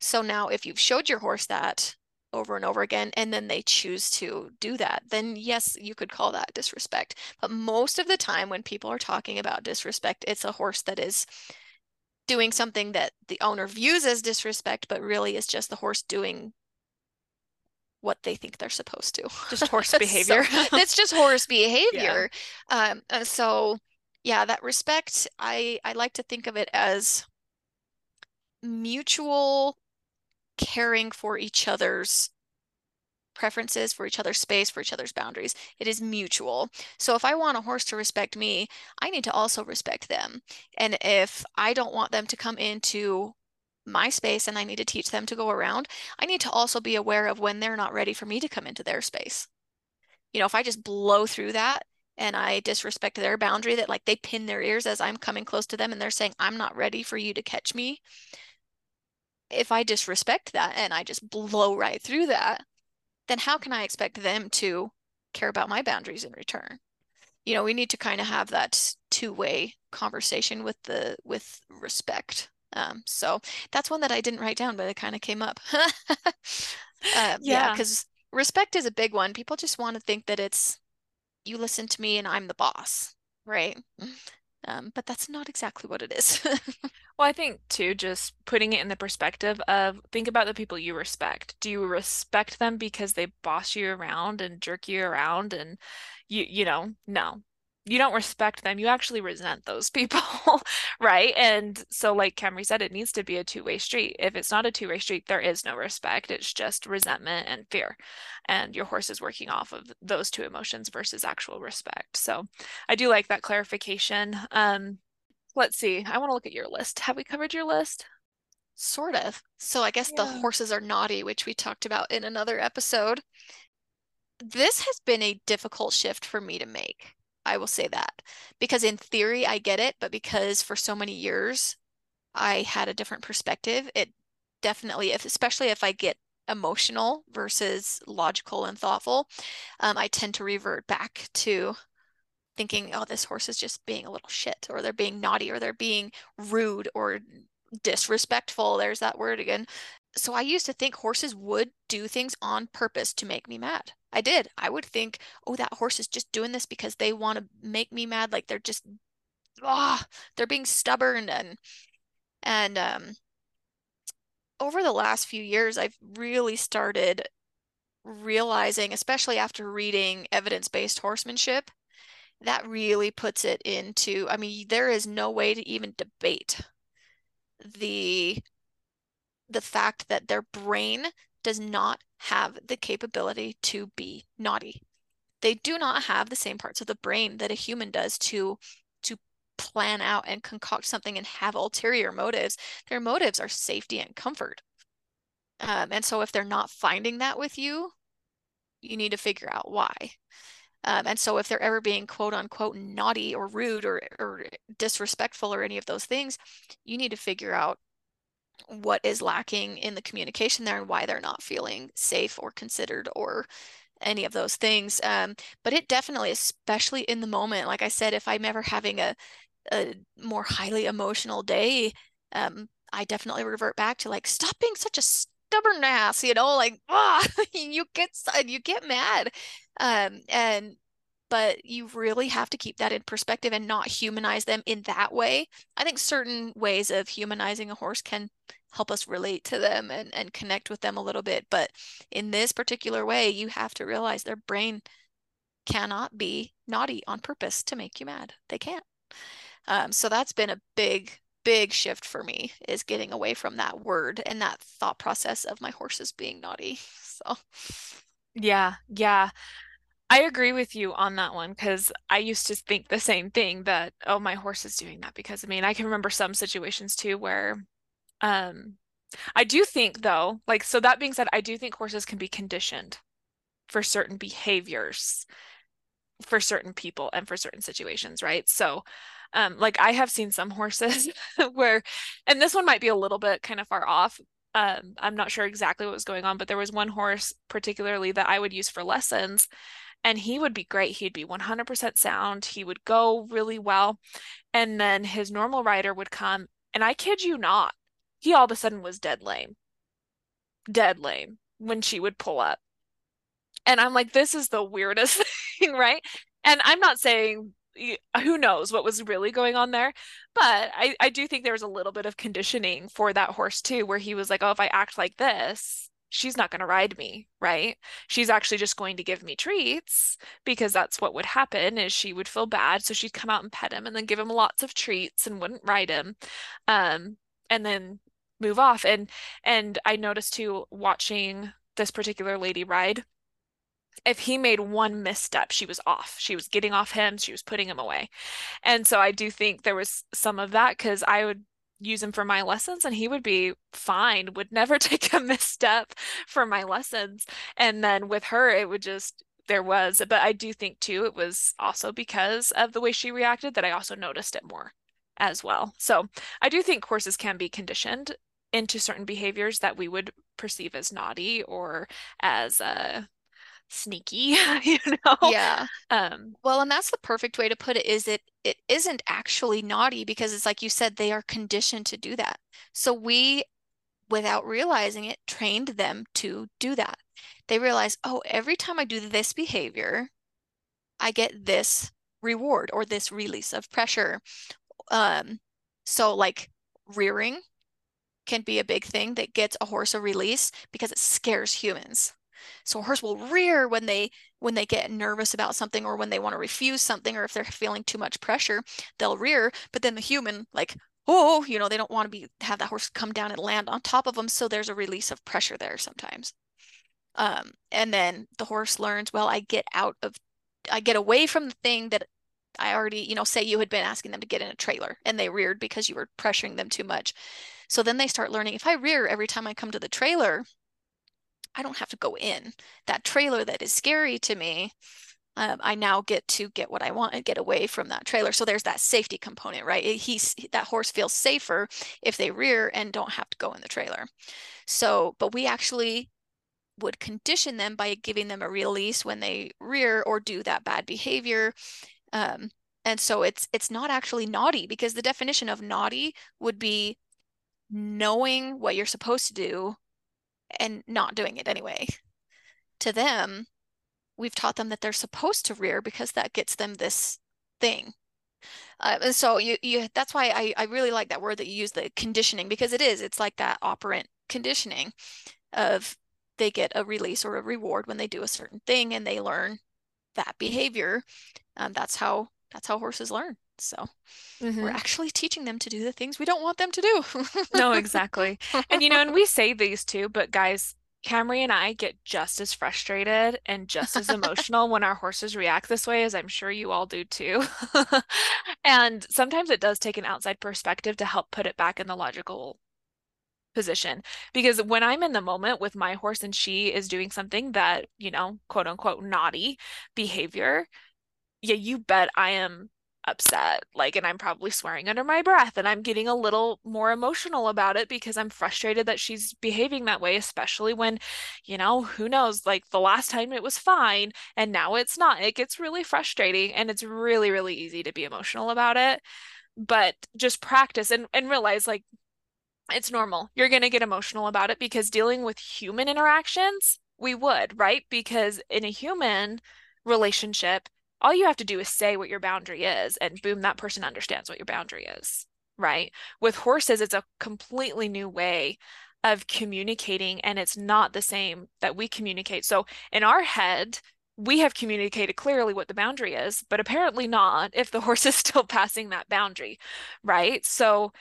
So now if you've showed your horse that over and over again and then they choose to do that then yes you could call that disrespect but most of the time when people are talking about disrespect it's a horse that is doing something that the owner views as disrespect but really is just the horse doing what they think they're supposed to just horse behavior so, it's just horse behavior yeah. um uh, so yeah that respect i i like to think of it as mutual caring for each other's preferences, for each other's space, for each other's boundaries. It is mutual. So if I want a horse to respect me, I need to also respect them. And if I don't want them to come into my space and I need to teach them to go around, I need to also be aware of when they're not ready for me to come into their space. You know, if I just blow through that and I disrespect their boundary that like they pin their ears as I'm coming close to them and they're saying, I'm not ready for you to catch me, if I disrespect that and I just blow right through that, then how can I expect them to care about my boundaries in return? You know, we need to kind of have that two-way conversation with the with respect. Um, so that's one that I didn't write down, but it kind of came up. uh, yeah, because yeah, respect is a big one. People just want to think that it's you listen to me and I'm the boss, right? Um, but that's not exactly what it is. well, I think too, just putting it in the perspective of think about the people you respect. Do you respect them because they boss you around and jerk you around and you you know, no you don't respect them you actually resent those people right? And so like Camri said it needs to be a two-way street. If it's not a two-way street there is no respect. It's just resentment and fear. And your horse is working off of those two emotions versus actual respect. So I do like that clarification. Um let's see. I want to look at your list. Have we covered your list? Sort of. So I guess yeah. the horses are naughty which we talked about in another episode. This has been a difficult shift for me to make I will say that. Because in theory, I get it, but because for so many years I had a different perspective, it definitely, if, especially if I get emotional versus logical and thoughtful, um, I tend to revert back to thinking, oh, this horse is just being a little shit, or they're being naughty, or they're being rude or disrespectful. There's that word again. So I used to think horses would do things on purpose to make me mad. I did. I would think, oh, that horse is just doing this because they want to make me mad. Like they're just, ah, oh, they're being stubborn and and um, over the last few years, I've really started realizing, especially after reading evidence-based horsemanship, that really puts it into. I mean, there is no way to even debate the the fact that their brain does not have the capability to be naughty. They do not have the same parts of the brain that a human does to to plan out and concoct something and have ulterior motives. Their motives are safety and comfort. Um, and so if they're not finding that with you, you need to figure out why. Um, and so if they're ever being quote unquote naughty or rude or, or disrespectful or any of those things, you need to figure out what is lacking in the communication there and why they're not feeling safe or considered or any of those things. Um, but it definitely, especially in the moment, like I said, if I'm ever having a, a more highly emotional day, um, I definitely revert back to like, stop being such a stubborn ass, you know, like, ah, you get, you get mad. Um, and but you really have to keep that in perspective and not humanize them in that way. I think certain ways of humanizing a horse can help us relate to them and, and connect with them a little bit. But in this particular way, you have to realize their brain cannot be naughty on purpose to make you mad. They can't. Um, so that's been a big, big shift for me is getting away from that word and that thought process of my horses being naughty. So yeah, yeah. I agree with you on that one because I used to think the same thing that, oh, my horse is doing that because I mean, I can remember some situations too where um I do think though, like so that being said, I do think horses can be conditioned for certain behaviors. for certain people and for certain situations, right? So, um, like I have seen some horses where, and this one might be a little bit kind of far off. Um, I'm not sure exactly what was going on, but there was one horse particularly that I would use for lessons, and he would be great. He'd be 100% sound. He would go really well. And then his normal rider would come, and I kid you not, he all of a sudden was dead lame. Dead lame when she would pull up. And I'm like, this is the weirdest thing, right? And I'm not saying who knows what was really going on there. But I, I do think there was a little bit of conditioning for that horse too, where he was like, oh, if I act like this, she's not going to ride me, right? She's actually just going to give me treats because that's what would happen is she would feel bad. So she'd come out and pet him and then give him lots of treats and wouldn't ride him. Um, and then move off. And and I noticed too watching this particular lady ride if he made one misstep, she was off. She was getting off him, she was putting him away. And so I do think there was some of that because I would use him for my lessons and he would be fine, would never take a misstep for my lessons. And then with her, it would just, there was, but I do think too, it was also because of the way she reacted that I also noticed it more as well. So I do think horses can be conditioned into certain behaviors that we would perceive as naughty or as uh sneaky, you know? Yeah. Um, well, and that's the perfect way to put it is it it isn't actually naughty because it's like you said, they are conditioned to do that. So we, without realizing it, trained them to do that. They realize, oh, every time I do this behavior, I get this reward or this release of pressure. Um, so like rearing can be a big thing that gets a horse a release because it scares humans. So a horse will rear when they when they get nervous about something or when they want to refuse something or if they're feeling too much pressure, they'll rear. But then the human like oh, you know, they don't want to be have that horse come down and land on top of them. So there's a release of pressure there sometimes. Um, and then the horse learns, well, I get out of I get away from the thing that I already, you know, say you had been asking them to get in a trailer and they reared because you were pressuring them too much. So then they start learning if I rear every time I come to the trailer, I don't have to go in. That trailer that is scary to me, um, I now get to get what I want and get away from that trailer. So there's that safety component, right? He's that horse feels safer if they rear and don't have to go in the trailer. So, but we actually would condition them by giving them a release when they rear or do that bad behavior. Um, and so it's it's not actually naughty because the definition of naughty would be knowing what you're supposed to do and not doing it anyway. To them, we've taught them that they're supposed to rear because that gets them this thing. Uh, and so you you that's why I, I really like that word that you use the conditioning because it is it's like that operant conditioning of they get a release or a reward when they do a certain thing and they learn that behavior. Um, that's how that's how horses learn. So mm-hmm. we're actually teaching them to do the things we don't want them to do. no, exactly. And you know, and we say these too, but guys, Camri and I get just as frustrated and just as emotional when our horses react this way, as I'm sure you all do too. and sometimes it does take an outside perspective to help put it back in the logical position. Because when I'm in the moment with my horse and she is doing something that, you know, quote unquote, naughty behavior, yeah, you bet I am upset like and i'm probably swearing under my breath and i'm getting a little more emotional about it because i'm frustrated that she's behaving that way especially when you know who knows like the last time it was fine and now it's not. It gets really frustrating and it's really really easy to be emotional about it but just practice and and realize like it's normal. You're going to get emotional about it because dealing with human interactions we would right? Because in a human relationship all you have to do is say what your boundary is and boom that person understands what your boundary is right? With horses it's a completely new way of communicating and it's not the same that we communicate. So in our head we have communicated clearly what the boundary is but apparently not if the horse is still passing that boundary right? So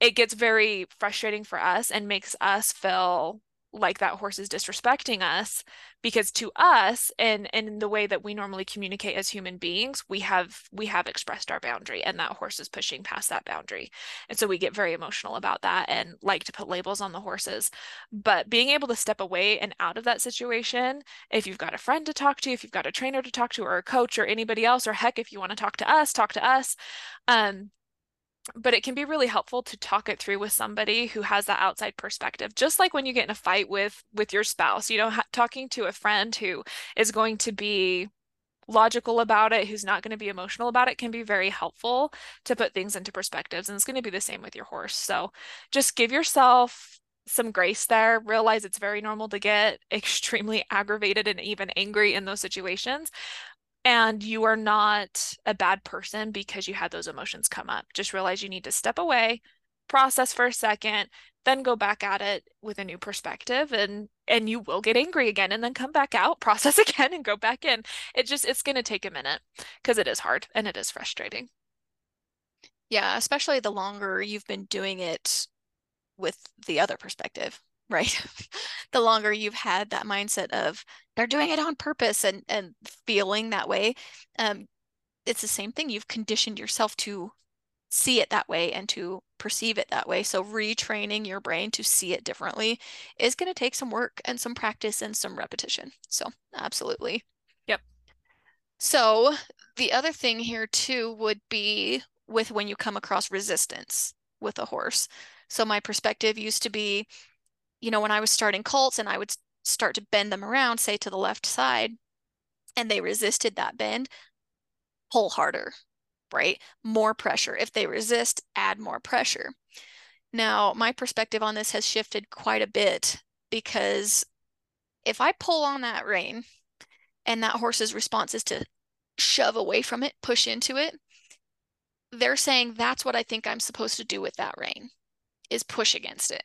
it gets very frustrating for us and makes us feel like that horse is disrespecting us because to us and and in the way that we normally communicate as human beings we have we have expressed our boundary and that horse is pushing past that boundary. And so we get very emotional about that and like to put labels on the horses. But being able to step away and out of that situation if you've got a friend to talk to if you've got a trainer to talk to or a coach or anybody else or heck if you want to talk to us talk to us um but it can be really helpful to talk it through with somebody who has that outside perspective just like when you get in a fight with with your spouse you know ha- talking to a friend who is going to be logical about it who's not going to be emotional about it can be very helpful to put things into perspectives and it's going to be the same with your horse. So just give yourself some grace there realize it's very normal to get extremely aggravated and even angry in those situations and you are not a bad person because you had those emotions come up. Just realize you need to step away, process for a second, then go back at it with a new perspective and and you will get angry again and then come back out, process again and go back in. It just it's going to take a minute because it is hard and it is frustrating. Yeah, especially the longer you've been doing it with the other perspective right? the longer you've had that mindset of they're doing it on purpose and and feeling that way, um, it's the same thing. You've conditioned yourself to see it that way and to perceive it that way. So retraining your brain to see it differently is going to take some work and some practice and some repetition. So absolutely. Yep. So the other thing here too would be with when you come across resistance with a horse. So my perspective used to be you know, when I was starting colts and I would start to bend them around, say to the left side, and they resisted that bend, pull harder, right? More pressure. If they resist, add more pressure. Now, my perspective on this has shifted quite a bit because if I pull on that rein and that horse's response is to shove away from it, push into it, they're saying that's what I think I'm supposed to do with that rein is push against it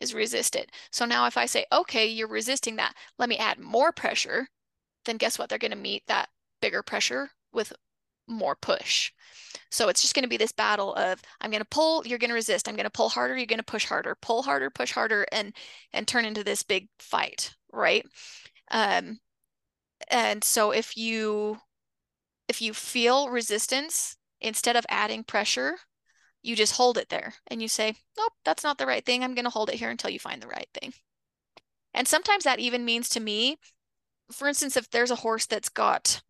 is resisted. So now if I say, okay, you're resisting that, let me add more pressure, then guess what? They're going to meet that bigger pressure with more push. So it's just going to be this battle of I'm going to pull, you're going to resist. I'm going to pull harder, you're going to push harder, pull harder, push harder, and and turn into this big fight, right? Um, and so if you if you feel resistance, instead of adding pressure, you just hold it there and you say, nope, that's not the right thing. I'm going to hold it here until you find the right thing. And sometimes that even means to me, for instance, if there's a horse that's got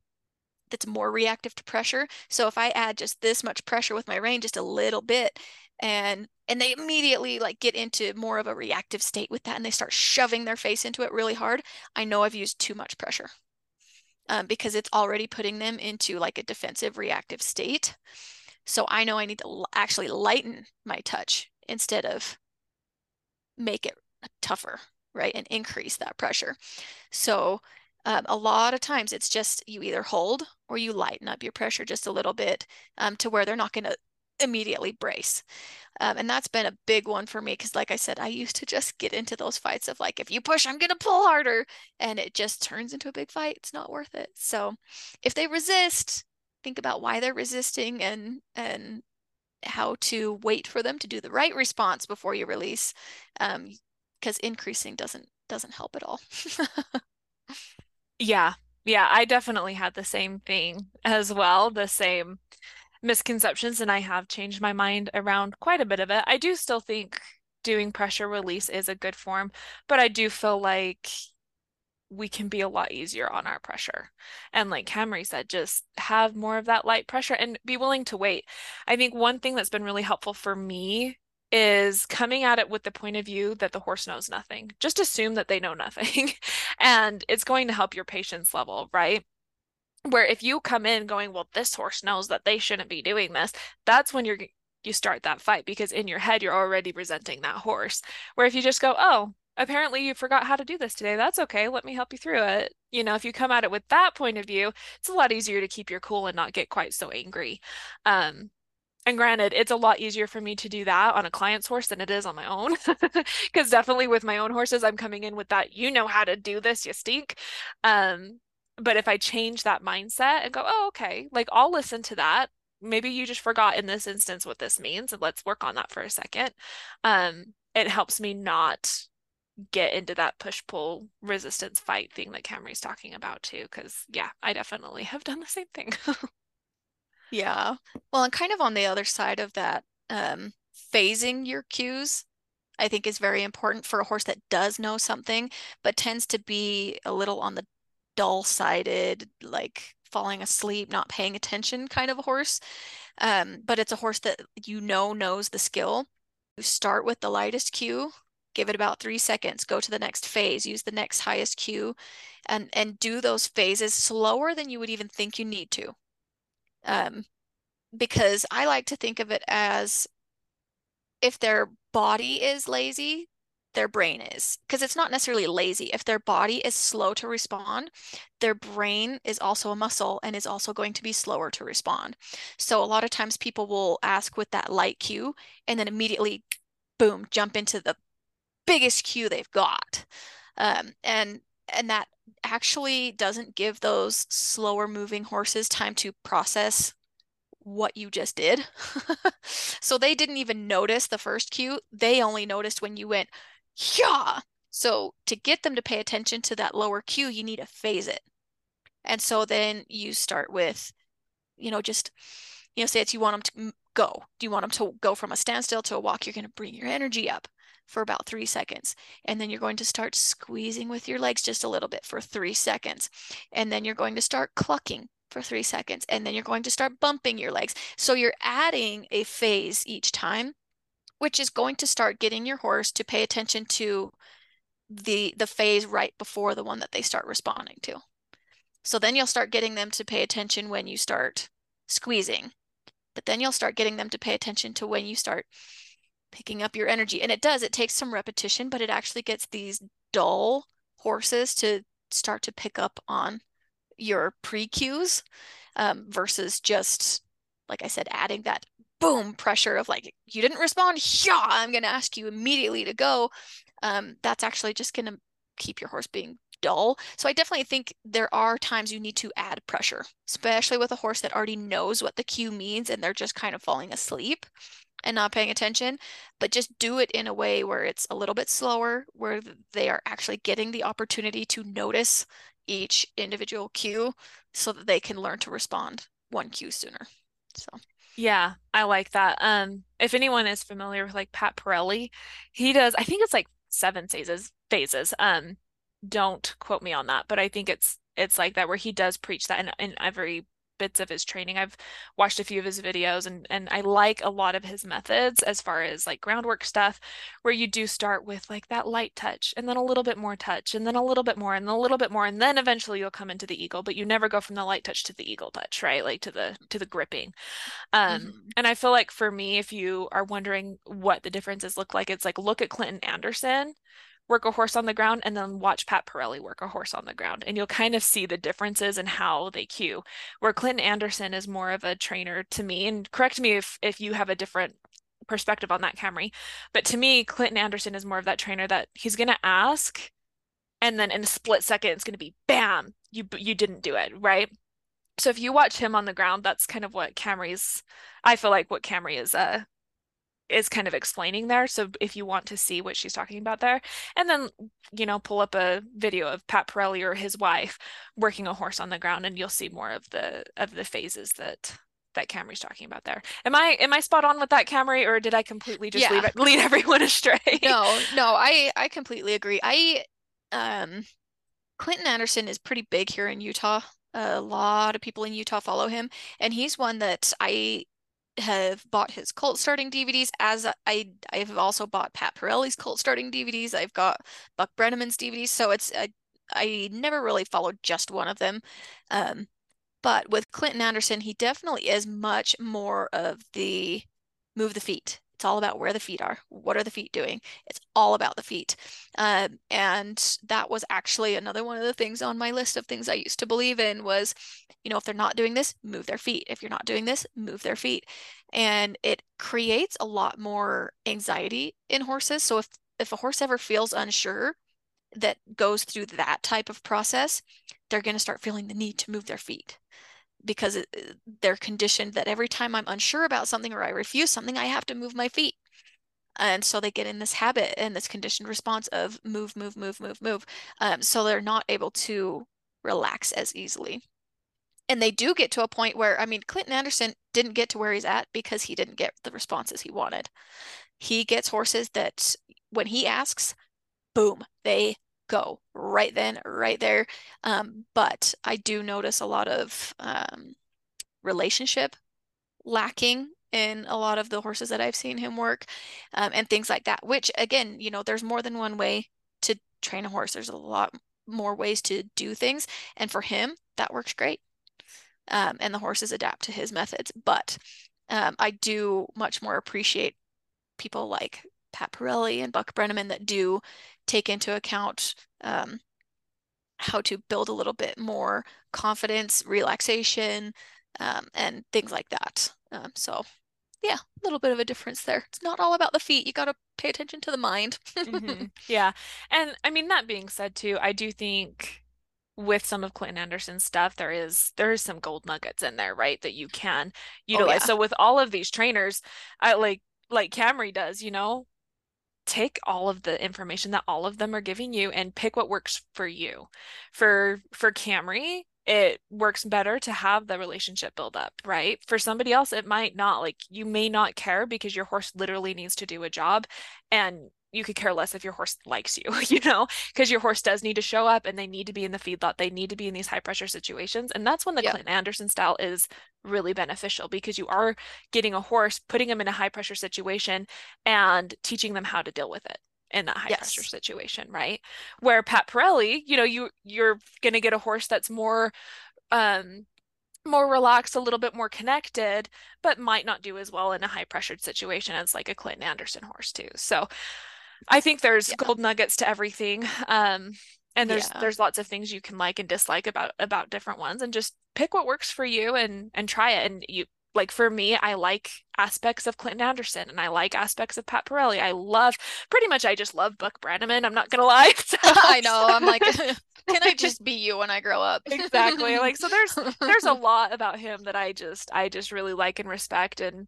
that's more reactive to pressure. So if I add just this much pressure with my rein, just a little bit, and and they immediately like get into more of a reactive state with that, and they start shoving their face into it really hard, I know I've used too much pressure um, because it's already putting them into like a defensive reactive state. So I know I need to actually lighten my touch instead of make it tougher, right? And increase that pressure. So um, a lot of times it's just you either hold or you lighten up your pressure just a little bit um, to where they're not going to immediately brace. Um, and that's been a big one for me because, like I said, I used to just get into those fights of like, if you push, I'm going to pull harder. And it just turns into a big fight. It's not worth it. So if they resist, think about why they're resisting and and how to wait for them to do the right response before you release um because increasing doesn't doesn't help at all. Yeah. Yeah i definitely had the same thing as well the same misconceptions and i have changed my mind around quite a bit of it. I do still think doing pressure release is a good form but i do feel like we can be a lot easier on our pressure. And like Camri said, just have more of that light pressure and be willing to wait. I think one thing that's been really helpful for me is coming at it with the point of view that the horse knows nothing. Just assume that they know nothing. and it's going to help your patience level, right? Where if you come in going, well, this horse knows that they shouldn't be doing this, that's when you're you start that fight because in your head you're already resenting that horse. Where if you just go, oh, apparently you forgot how to do this today. That's okay. Let me help you through it. You know, if you come at it with that point of view, it's a lot easier to keep your cool and not get quite so angry. Um, and granted, it's a lot easier for me to do that on a client's horse than it is on my own. Because definitely with my own horses, I'm coming in with that, you know how to do this, you stink. Um, but if I change that mindset and go, oh, okay, like I'll listen to that. Maybe you just forgot in this instance what this means, and let's work on that for a second. Um, it helps me not get into that push pull resistance fight thing that Camri's talking about too. Cause yeah, I definitely have done the same thing. yeah. Well, and kind of on the other side of that, um, phasing your cues, I think is very important for a horse that does know something, but tends to be a little on the dull sided, like falling asleep, not paying attention kind of a horse. Um, but it's a horse that you know knows the skill. You start with the lightest cue, give it about three seconds, go to the next phase, use the next highest cue, and and do those phases slower than you would even think you need to. Um, because I like to think of it as if their body is lazy, their brain is. Because it's not necessarily lazy. If their body is slow to respond, their brain is also a muscle and is also going to be slower to respond. So a lot of times people will ask with that light cue and then immediately, boom, jump into the biggest cue they've got. Um, and and that actually doesn't give those slower moving horses time to process what you just did. so they didn't even notice the first cue. They only noticed when you went, yeah. So to get them to pay attention to that lower cue, you need to phase it. And so then you start with, you know, just, you know, say it's you want them to go. Do you want them to go from a standstill to a walk? You're going to bring your energy up for about three seconds. And then you're going to start squeezing with your legs just a little bit for three seconds. And then you're going to start clucking for three seconds. And then you're going to start bumping your legs. So you're adding a phase each time, which is going to start getting your horse to pay attention to the the phase right before the one that they start responding to. So then you'll start getting them to pay attention when you start squeezing. But then you'll start getting them to pay attention to when you start picking up your energy. And it does, it takes some repetition, but it actually gets these dull horses to start to pick up on your pre cues um, versus just, like I said, adding that boom pressure of like, you didn't respond, yeah, I'm going to ask you immediately to go. Um, that's actually just going to keep your horse being dull. So I definitely think there are times you need to add pressure, especially with a horse that already knows what the cue means and they're just kind of falling asleep and not paying attention, but just do it in a way where it's a little bit slower, where they are actually getting the opportunity to notice each individual cue so that they can learn to respond one cue sooner. So yeah, I like that. Um, if anyone is familiar with like Pat Parelli, he does, I think it's like seven phases, phases. Um, don't quote me on that, but I think it's it's like that where he does preach that in, in every bits of his training. I've watched a few of his videos and and I like a lot of his methods as far as like groundwork stuff where you do start with like that light touch and then a little bit more touch and then a little bit more and then a little bit more and then eventually you'll come into the eagle, but you never go from the light touch to the eagle touch, right? Like to the to the gripping. Um mm-hmm. and I feel like for me if you are wondering what the differences look like, it's like look at Clinton Anderson work a horse on the ground and then watch Pat Parelli work a horse on the ground. And you'll kind of see the differences in how they cue. Where Clinton Anderson is more of a trainer to me, and correct me if if you have a different perspective on that, Camri. But to me, Clinton Anderson is more of that trainer that he's gonna ask, and then in a split second, it's gonna be bam, you you didn't do it, right? So if you watch him on the ground, that's kind of what Camri's I feel like what Camri is uh is kind of explaining there. So if you want to see what she's talking about there, and then you know pull up a video of Pat Parelli or his wife working a horse on the ground, and you'll see more of the of the phases that that Camri's talking about there. Am I am I spot on with that, Camri, or did I completely just yeah. lead, lead everyone astray? no, no, I I completely agree. I um Clinton Anderson is pretty big here in Utah. A lot of people in Utah follow him, and he's one that I have bought his cult starting DVDs as I I've also bought Pat Parelli's cult starting DVDs. I've got Buck Brannaman's DVDs. So it's I, I never really followed just one of them. Um, but with Clinton Anderson, he definitely is much more of the move the feet. It's all about where the feet are. What are the feet doing? It's all about the feet. Um, and that was actually another one of the things on my list of things I used to believe in was, you know, if they're not doing this, move their feet. If you're not doing this, move their feet. And it creates a lot more anxiety in horses. So if if a horse ever feels unsure that goes through that type of process, they're going to start feeling the need to move their feet because it, they're conditioned that every time I'm unsure about something or I refuse something, I have to move my feet. And so they get in this habit and this conditioned response of move, move, move, move, move. Um, so they're not able to relax as easily. And they do get to a point where, I mean, Clinton Anderson didn't get to where he's at because he didn't get the responses he wanted. He gets horses that when he asks, boom, they go right then, right there. Um, but I do notice a lot of um, relationship lacking in a lot of the horses that I've seen him work um, and things like that, which again, you know, there's more than one way to train a horse. There's a lot more ways to do things. And for him, that works great. Um, and the horses adapt to his methods. But um, I do much more appreciate people like Pat Parelli and Buck Brannaman that do take into account um, how to build a little bit more confidence, relaxation, um, and things like that. Um, so, yeah, a little bit of a difference there. It's not all about the feet. You got to pay attention to the mind. mm-hmm. Yeah. And I mean, that being said, too, I do think with some of Clinton Anderson's stuff, there is there is some gold nuggets in there, right? That you can utilize. Oh, yeah. So with all of these trainers, I like like Camri does, you know, take all of the information that all of them are giving you and pick what works for you. For for Camri, it works better to have the relationship build up, right? For somebody else, it might not. Like you may not care because your horse literally needs to do a job and you could care less if your horse likes you, you know, because your horse does need to show up and they need to be in the feedlot. They need to be in these high pressure situations. And that's when the Clinton Anderson style is really beneficial because you are getting a horse, putting them in a high pressure situation and teaching them how to deal with it in that high yes. pressure situation, right? Where Pat Parelli, you know, you you're gonna get a horse that's more um more relaxed, a little bit more connected, but might not do as well in a high pressured situation as like a Clinton Anderson horse too. So I think there's yeah. gold nuggets to everything. Um, and there's yeah. there's lots of things you can like and dislike about about different ones and just pick what works for you and and try it and you like for me I like aspects of Clinton Anderson and I like aspects of Pat Parelli I love pretty much I just love Buck Brannaman I'm not gonna lie so, I know I'm like can I just be you when I grow up exactly like so there's there's a lot about him that I just I just really like and respect and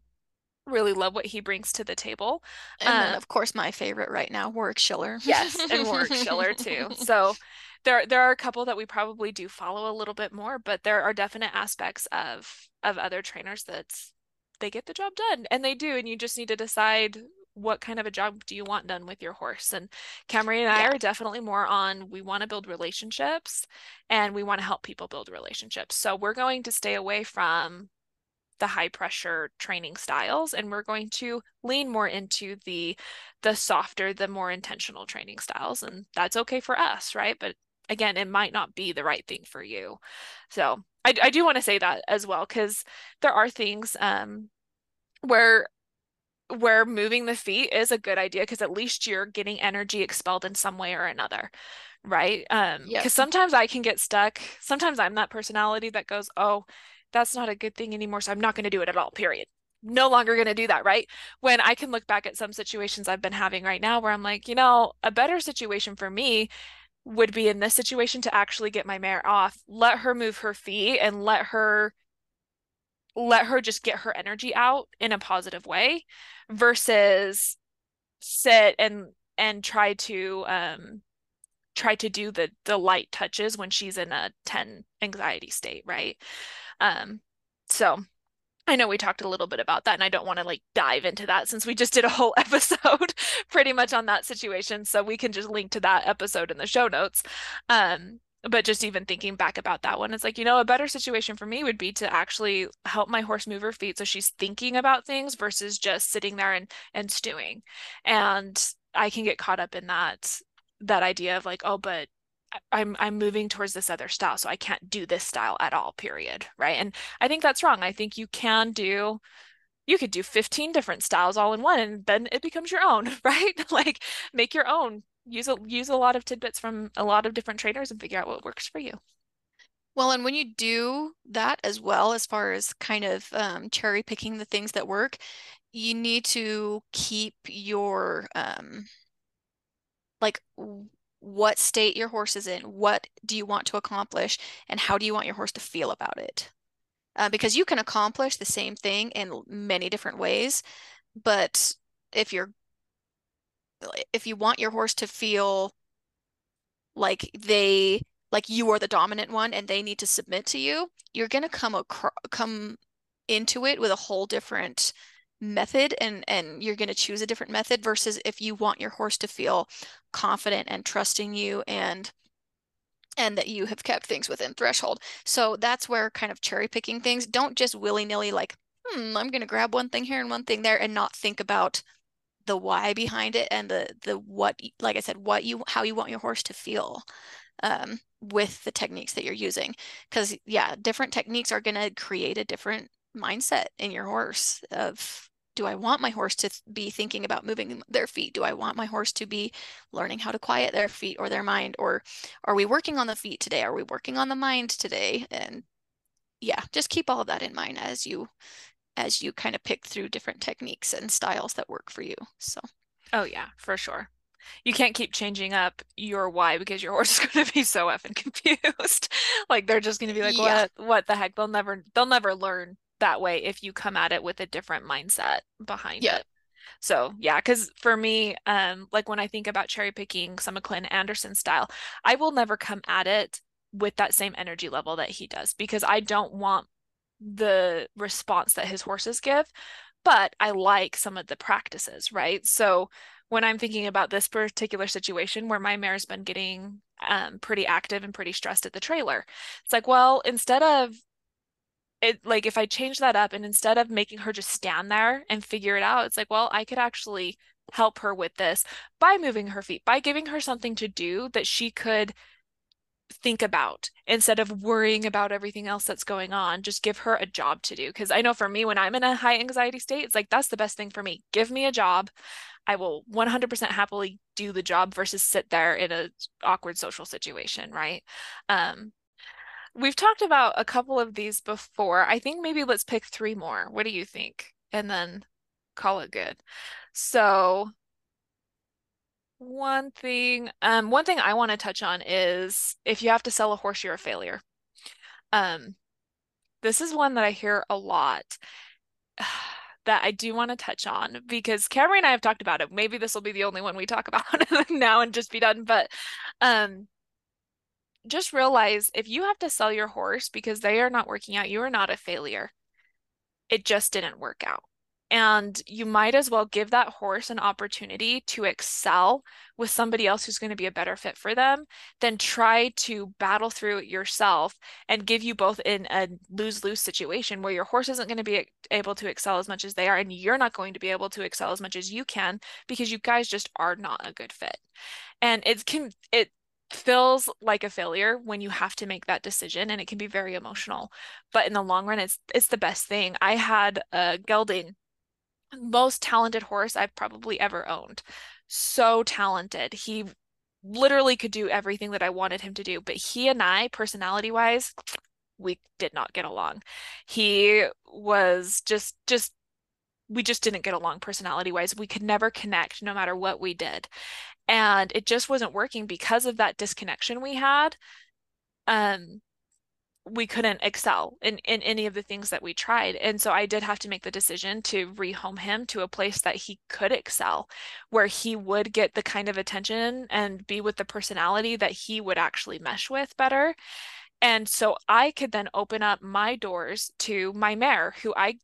really love what he brings to the table. And um, then, of course, my favorite right now, Warwick Schiller. yes, and Warwick Schiller too. So there there are a couple that we probably do follow a little bit more, but there are definite aspects of of other trainers that they get the job done, and they do, and you just need to decide what kind of a job do you want done with your horse and Camri and I yeah. are definitely more on we want to build relationships and we want to help people build relationships so we're going to stay away from the high pressure training styles and we're going to lean more into the the softer the more intentional training styles and that's okay for us right? But again it might not be the right thing for you. So i, I do want to say that as well because there are things um where where moving the feet is a good idea because at least you're getting energy expelled in some way or another right? Um because yep. sometimes i can get stuck. Sometimes i'm that personality that goes oh that's not a good thing anymore. So I'm not going to do it at all, period. No longer going to do that, right? When I can look back at some situations I've been having right now where I'm like, you know, a better situation for me would be in this situation to actually get my mare off, let her move her feet and let her let her just get her energy out in a positive way versus sit and and try to um try to do the the light touches when she's in a 10 anxiety state right um, so I know we talked a little bit about that, and I don't want to like dive into that since we just did a whole episode pretty much on that situation. So we can just link to that episode in the show notes. Um, but just even thinking back about that one, it's like, you know, a better situation for me would be to actually help my horse move her feet so she's thinking about things versus just sitting there and and stewing. And I can get caught up in that that idea of like, oh, but I'm I'm moving towards this other style, so I can't do this style at all, period. Right. And I think that's wrong. I think you can do you could do 15 different styles all in one and then it becomes your own, right? like make your own. Use a use a lot of tidbits from a lot of different trainers and figure out what works for you. Well, and when you do that as well, as far as kind of um, cherry picking the things that work, you need to keep your um, like what state your horse is in, what do you want to accomplish, and how do you want your horse to feel about it. Uh, because you can accomplish the same thing in many different ways, but if you're if you want your horse to feel like they like you are the dominant one and they need to submit to you, you're going to come across, come into it with a whole different method and and you're going to choose a different method versus if you want your horse to feel confident and trusting you and and that you have kept things within threshold. So that's where kind of cherry picking things don't just willy-nilly like, hmm, I'm going to grab one thing here and one thing there and not think about the why behind it and the the what like I said what you how you want your horse to feel um, with the techniques that you're using because yeah different techniques are going to create a different mindset in your horse of do I want my horse to be thinking about moving their feet? Do I want my horse to be learning how to quiet their feet or their mind? Or are we working on the feet today? Are we working on the mind today? And yeah, just keep all of that in mind as you as you kind of pick through different techniques and styles that work for you. So, oh yeah, for sure. You can't keep changing up your why because your horse is going to be so effing confused. like they're just going to be like, yeah. "What? What the heck?" They'll never, they'll never learn that way if you come at it with a different mindset behind yeah. it. So yeah, because for me, um, like when I think about cherry picking some of Clinton Anderson style, I will never come at it with that same energy level that he does because I don't want the response that his horses give, but I like some of the practices, right? So when I'm thinking about this particular situation where my mare's been getting um, pretty active and pretty stressed at the trailer, it's like, well, instead of it, like if I change that up and instead of making her just stand there and figure it out, it's like, well, I could actually help her with this by moving her feet, by giving her something to do that she could think about instead of worrying about everything else that's going on just give her a job to do. Because i know for me when i'm in a high anxiety state it's like that's the best thing for me. Give me a job. I will 100% happily do the job versus sit there in a awkward social situation right? Um we've talked about a couple of these before i think maybe let's pick three more what do you think and then call it good so one thing, um, one thing I want to touch on is if you have to sell a horse, you're a failure. Um, this is one that I hear a lot that I do want to touch on because Camri and I have talked about it. Maybe this will be the only one we talk about now and just be done. But um, just realize if you have to sell your horse because they are not working out, you are not a failure. It just didn't work out. And you might as well give that horse an opportunity to excel with somebody else who's going to be a better fit for them than try to battle through it yourself and give you both in a lose lose situation where your horse isn't going to be able to excel as much as they are, and you're not going to be able to excel as much as you can because you guys just are not a good fit. And it can, it, feels like a failure when you have to make that decision and it can be very emotional but in the long run it's it's the best thing i had a gelding most talented horse I've probably ever owned. So talented. He literally could do everything that I wanted him to do, but he and I, personality wise, we did not get along. He was just, just, we just didn't get along personality wise. We could never connect no matter what we did. And it just wasn't working because of that disconnection we had. Um, we couldn't excel in, in any of the things that we tried. And so I did have to make the decision to rehome him to a place that he could excel, where he would get the kind of attention and be with the personality that he would actually mesh with better. And so I could then open up my doors to my mare, who I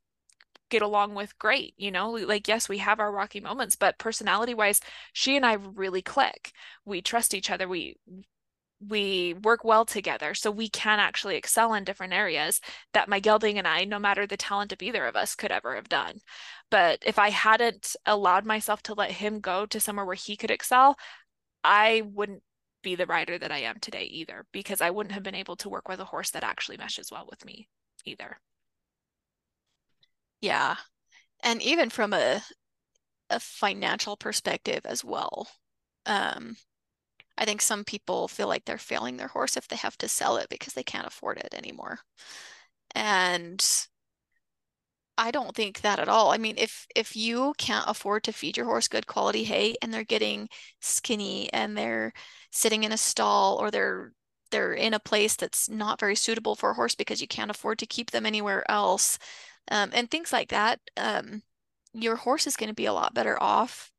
get along with great you know? Like yes we have our rocky moments but personality wise she and i really click. We trust each other. We we work well together so we can actually excel in different areas that my gelding and I no matter the talent of either of us could ever have done. But if I hadn't allowed myself to let him go to somewhere where he could excel I wouldn't be the rider that I am today either because I wouldn't have been able to work with a horse that actually meshes well with me either yeah and even from a a financial perspective as well um I think some people feel like they're failing their horse if they have to sell it because they can't afford it anymore. And I don't think that at all. I mean, if if you can't afford to feed your horse good quality hay and they're getting skinny and they're sitting in a stall or they're they're in a place that's not very suitable for a horse because you can't afford to keep them anywhere else, um, and things like that, um, your horse is going to be a lot better off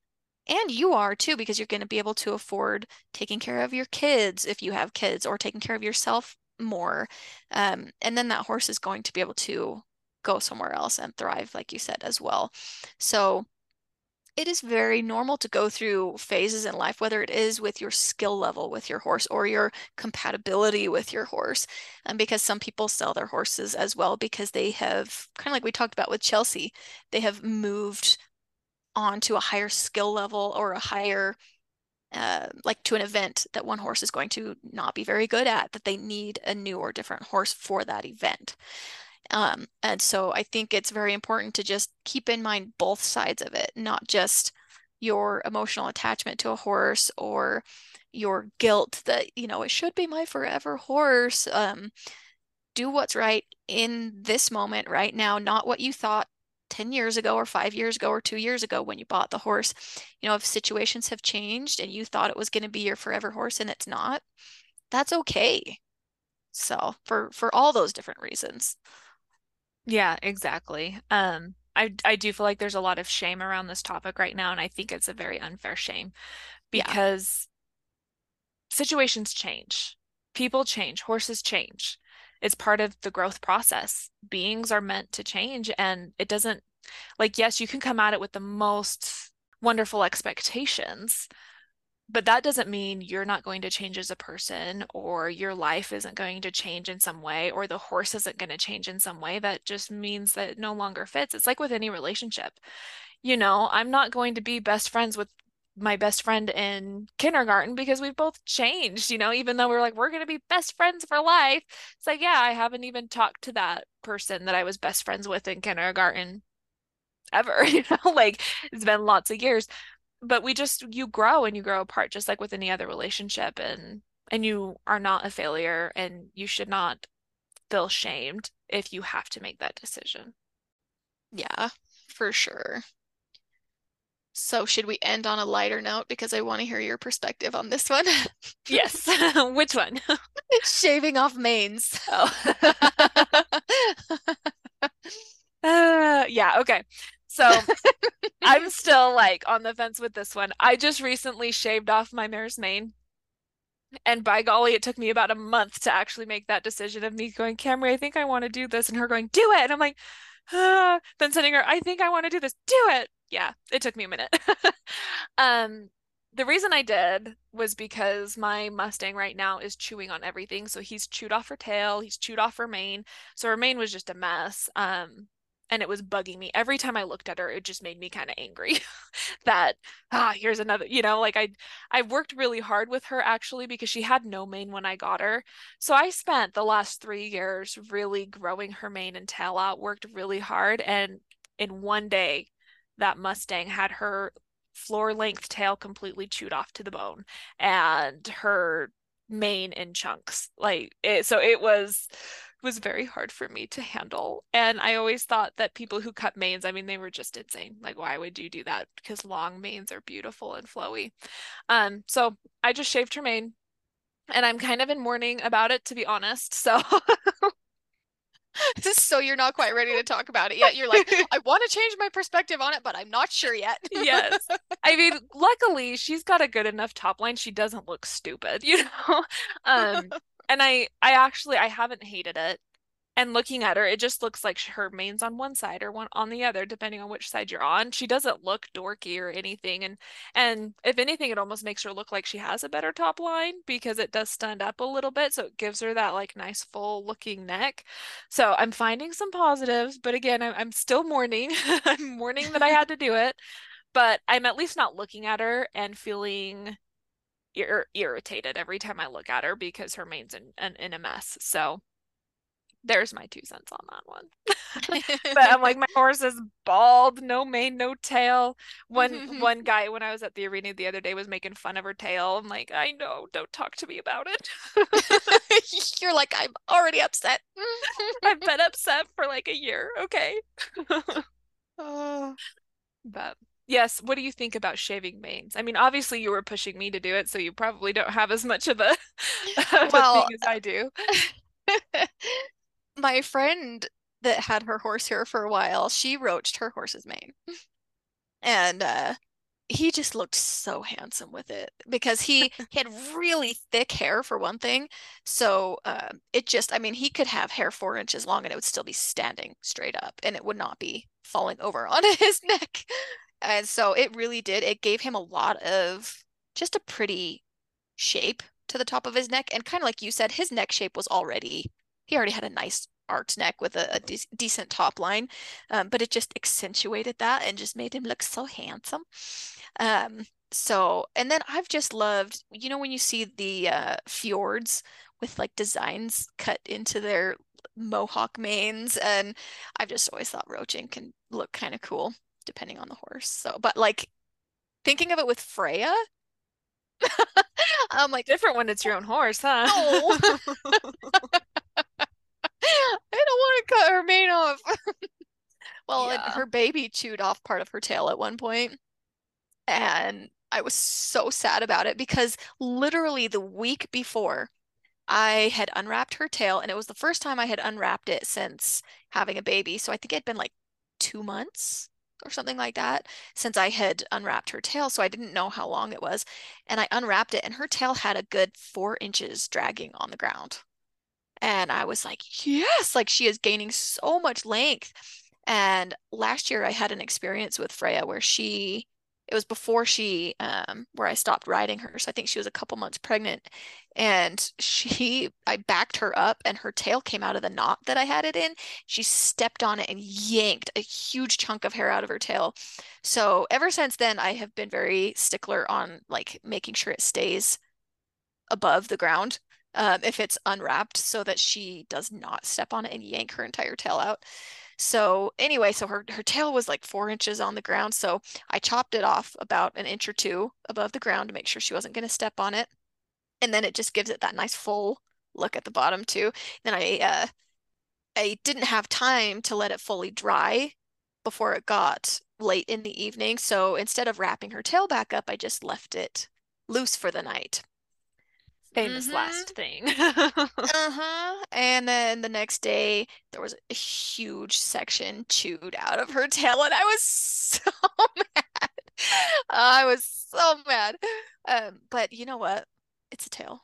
And you are too, because you're going to be able to afford taking care of your kids if you have kids or taking care of yourself more. Um, and then that horse is going to be able to go somewhere else and thrive, like you said, as well. So it is very normal to go through phases in life, whether it is with your skill level with your horse or your compatibility with your horse. And because some people sell their horses as well because they have, kind of like we talked about with Chelsea, they have moved on to a higher skill level or a higher uh, like to an event that one horse is going to not be very good at, that they need a new or different horse for that event. Um, and so I think it's very important to just keep in mind both sides of it, not just your emotional attachment to a horse or your guilt that, you know, it should be my forever horse. Um, do what's right in this moment right now, not what you thought 10 years ago or five years ago or two years ago when you bought the horse. You know, if situations have changed and you thought it was going to be your forever horse and it's not, that's okay. So for for all those different reasons. Yeah, exactly. Um, I I do feel like there's a lot of shame around this topic right now, and I think it's a very unfair shame because yeah. situations change, people change, horses change. It's part of the growth process. Beings are meant to change, and it doesn't like yes, you can come at it with the most wonderful expectations, but that doesn't mean you're not going to change as a person or your life isn't going to change in some way or the horse isn't going to change in some way. That just means that it no longer fits. It's like with any relationship. You know i'm not going to be best friends with my best friend in kindergarten because we've both changed you know even though we're like we're going to be best friends for life. It's like yeah i haven't even talked to that person that i was best friends with in kindergarten ever you know like it's been lots of years but we just you grow and you grow apart just like with any other relationship and and you are not a failure and you should not feel shamed if you have to make that decision. Yeah, for sure. So should we end on a lighter note because I want to hear your perspective on this one? yes. Which one? Shaving off manes. Oh. uh, yeah, okay. So I'm still like on the fence with this one. I just recently shaved off my mare's mane. And by golly, it took me about a month to actually make that decision of me going, Camri, I think I want to do this. And her going, do it. And I'm like, ah. then sending her, I think I want to do this. Do it. Yeah, it took me a minute. um, the reason I did was because my Mustang right now is chewing on everything. So he's chewed off her tail, he's chewed off her mane. So her mane was just a mess. Um, and it was bugging me. Every time i looked at her it just made me kind of angry that ah here's another you know like i i worked really hard with her actually because she had no mane when i got her. So i spent the last three years really growing her mane and tail out worked really hard and in one day that mustang had her floor length tail completely chewed off to the bone and her mane in chunks like it so it was was very hard for me to handle. And I always thought that people who cut manes, I mean, they were just insane. Like, why would you do that? Because long manes are beautiful and flowy. Um, so I just shaved her mane and I'm kind of in mourning about it, to be honest. So so you're not quite ready to talk about it yet. You're like, I want to change my perspective on it, but I'm not sure yet. yes. I mean, luckily she's got a good enough top line. She doesn't look stupid, you know? Um, and I I actually I haven't hated it. And looking at her, it just looks like her mane's on one side or one on the other, depending on which side you're on. She doesn't look dorky or anything, and and if anything, it almost makes her look like she has a better top line because it does stand up a little bit, so it gives her that like nice full looking neck. So I'm finding some positives, but again, I'm, I'm still mourning. I'm mourning that I had to do it, but I'm at least not looking at her and feeling ir- irritated every time I look at her because her mane's in, in, in a mess. So there's my two cents on that one. but I'm like, my horse is bald, no mane, no tail. One one guy when I was at the arena the other day was making fun of her tail. I'm like, I know, don't talk to me about it. You're like, I'm already upset. I've been upset for like a year. Okay. oh. But Yes. What do you think about shaving manes? I mean, obviously you were pushing me to do it, so you probably don't have as much of a, of well, a thing as I do. Uh, my friend that had her horse here for a while, she roached her horse's mane. And uh he just looked so handsome with it because he, he had really thick hair for one thing. So uh, it just, I mean, he could have hair four inches long and it would still be standing straight up and it would not be falling over onto his neck. And so it really did. It gave him a lot of just a pretty shape to the top of his neck. And kind of like you said, his neck shape was already, he already had a nice arched neck with a, a de- decent top line. Um, but it just accentuated that and just made him look so handsome. Um, so, and then I've just loved, you know, when you see the uh, fjords with like designs cut into their mohawk manes, and I've just always thought roaching can look kind of cool depending on the horse. So, but like thinking of it with Freya, I'm like different when it's your own horse, huh? No. I don't want to cut her mane off. well, yeah. her baby chewed off part of her tail at one point, and I was so sad about it because literally the week before I had unwrapped her tail, and it was the first time I had unwrapped it since having a baby. So I think it had been like two months or something like that since I had unwrapped her tail. So I didn't know how long it was. And I unwrapped it, and her tail had a good four inches dragging on the ground. And I was like, yes, like she is gaining so much length. And last year I had an experience with Freya where she it was before she um where I stopped riding her. So I think she was a couple months pregnant. And she I backed her up and her tail came out of the knot that I had it in. She stepped on it and yanked a huge chunk of hair out of her tail. So ever since then I have been very stickler on like making sure it stays above the ground um, if it's unwrapped so that she does not step on it and yank her entire tail out. So anyway, so her, her tail was like four inches on the ground. So I chopped it off about an inch or two above the ground to make sure she wasn't going to step on it. And then it just gives it that nice full look at the bottom too. Then I, uh, I didn't have time to let it fully dry before it got late in the evening. So instead of wrapping her tail back up, I just left it loose for the night famous mm-hmm. last thing. uh-huh. And then the next day there was a huge section chewed out of her tail and I was so mad. I was so mad. Um, but you know what? It's a tail.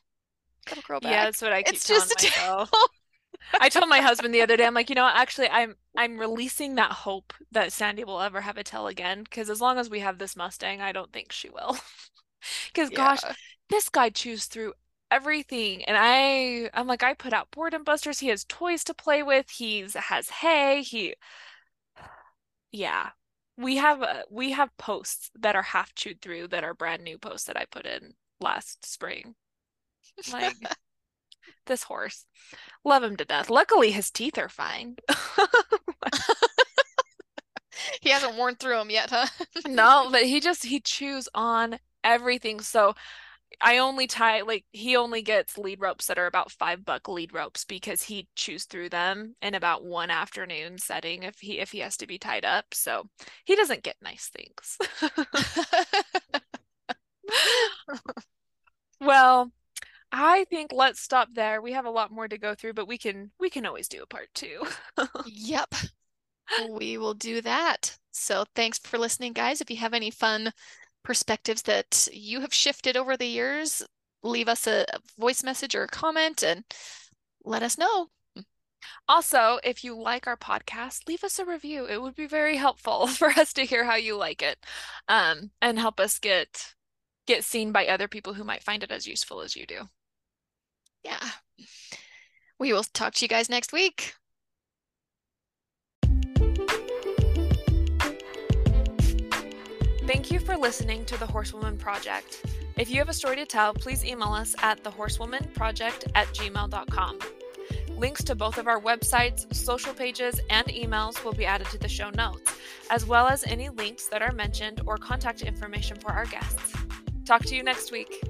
It'll grow back. Yeah, that's what I keep it's just myself. Tail. I told my husband the other day, I'm like, you know, actually, I'm I'm releasing that hope that Sandy will ever have a tail again. Because as long as we have this Mustang, I don't think she will. Because yeah. gosh, this guy chews through everything and i i'm like i put out boredom busters he has toys to play with he's has hay he yeah we have uh, we have posts that are half chewed through that are brand new posts that i put in last spring. Like this horse love him to death. Luckily his teeth are fine. He hasn't worn through them yet huh? No but he just he chews on everything so I only tie like he only gets lead ropes that are about five buck lead ropes because he chews through them in about one afternoon setting if he if he has to be tied up. So he doesn't get nice things. well, I think let's stop there. We have a lot more to go through, but we can we can always do a part two. yep. We will do that. So thanks for listening, guys. If you have any fun perspectives that you have shifted over the years, leave us a voice message or a comment and let us know. Also, if you like our podcast, leave us a review. It would be very helpful for us to hear how you like it, um, and help us get get seen by other people who might find it as useful as you do. Yeah. We will talk to you guys next week. Thank you for listening to the Horsewoman Project. If you have a story to tell, please email us at thehorsewomanproject at gmail.com. Links to both of our websites, social pages, and emails will be added to the show notes, as well as any links that are mentioned or contact information for our guests. Talk to you next week.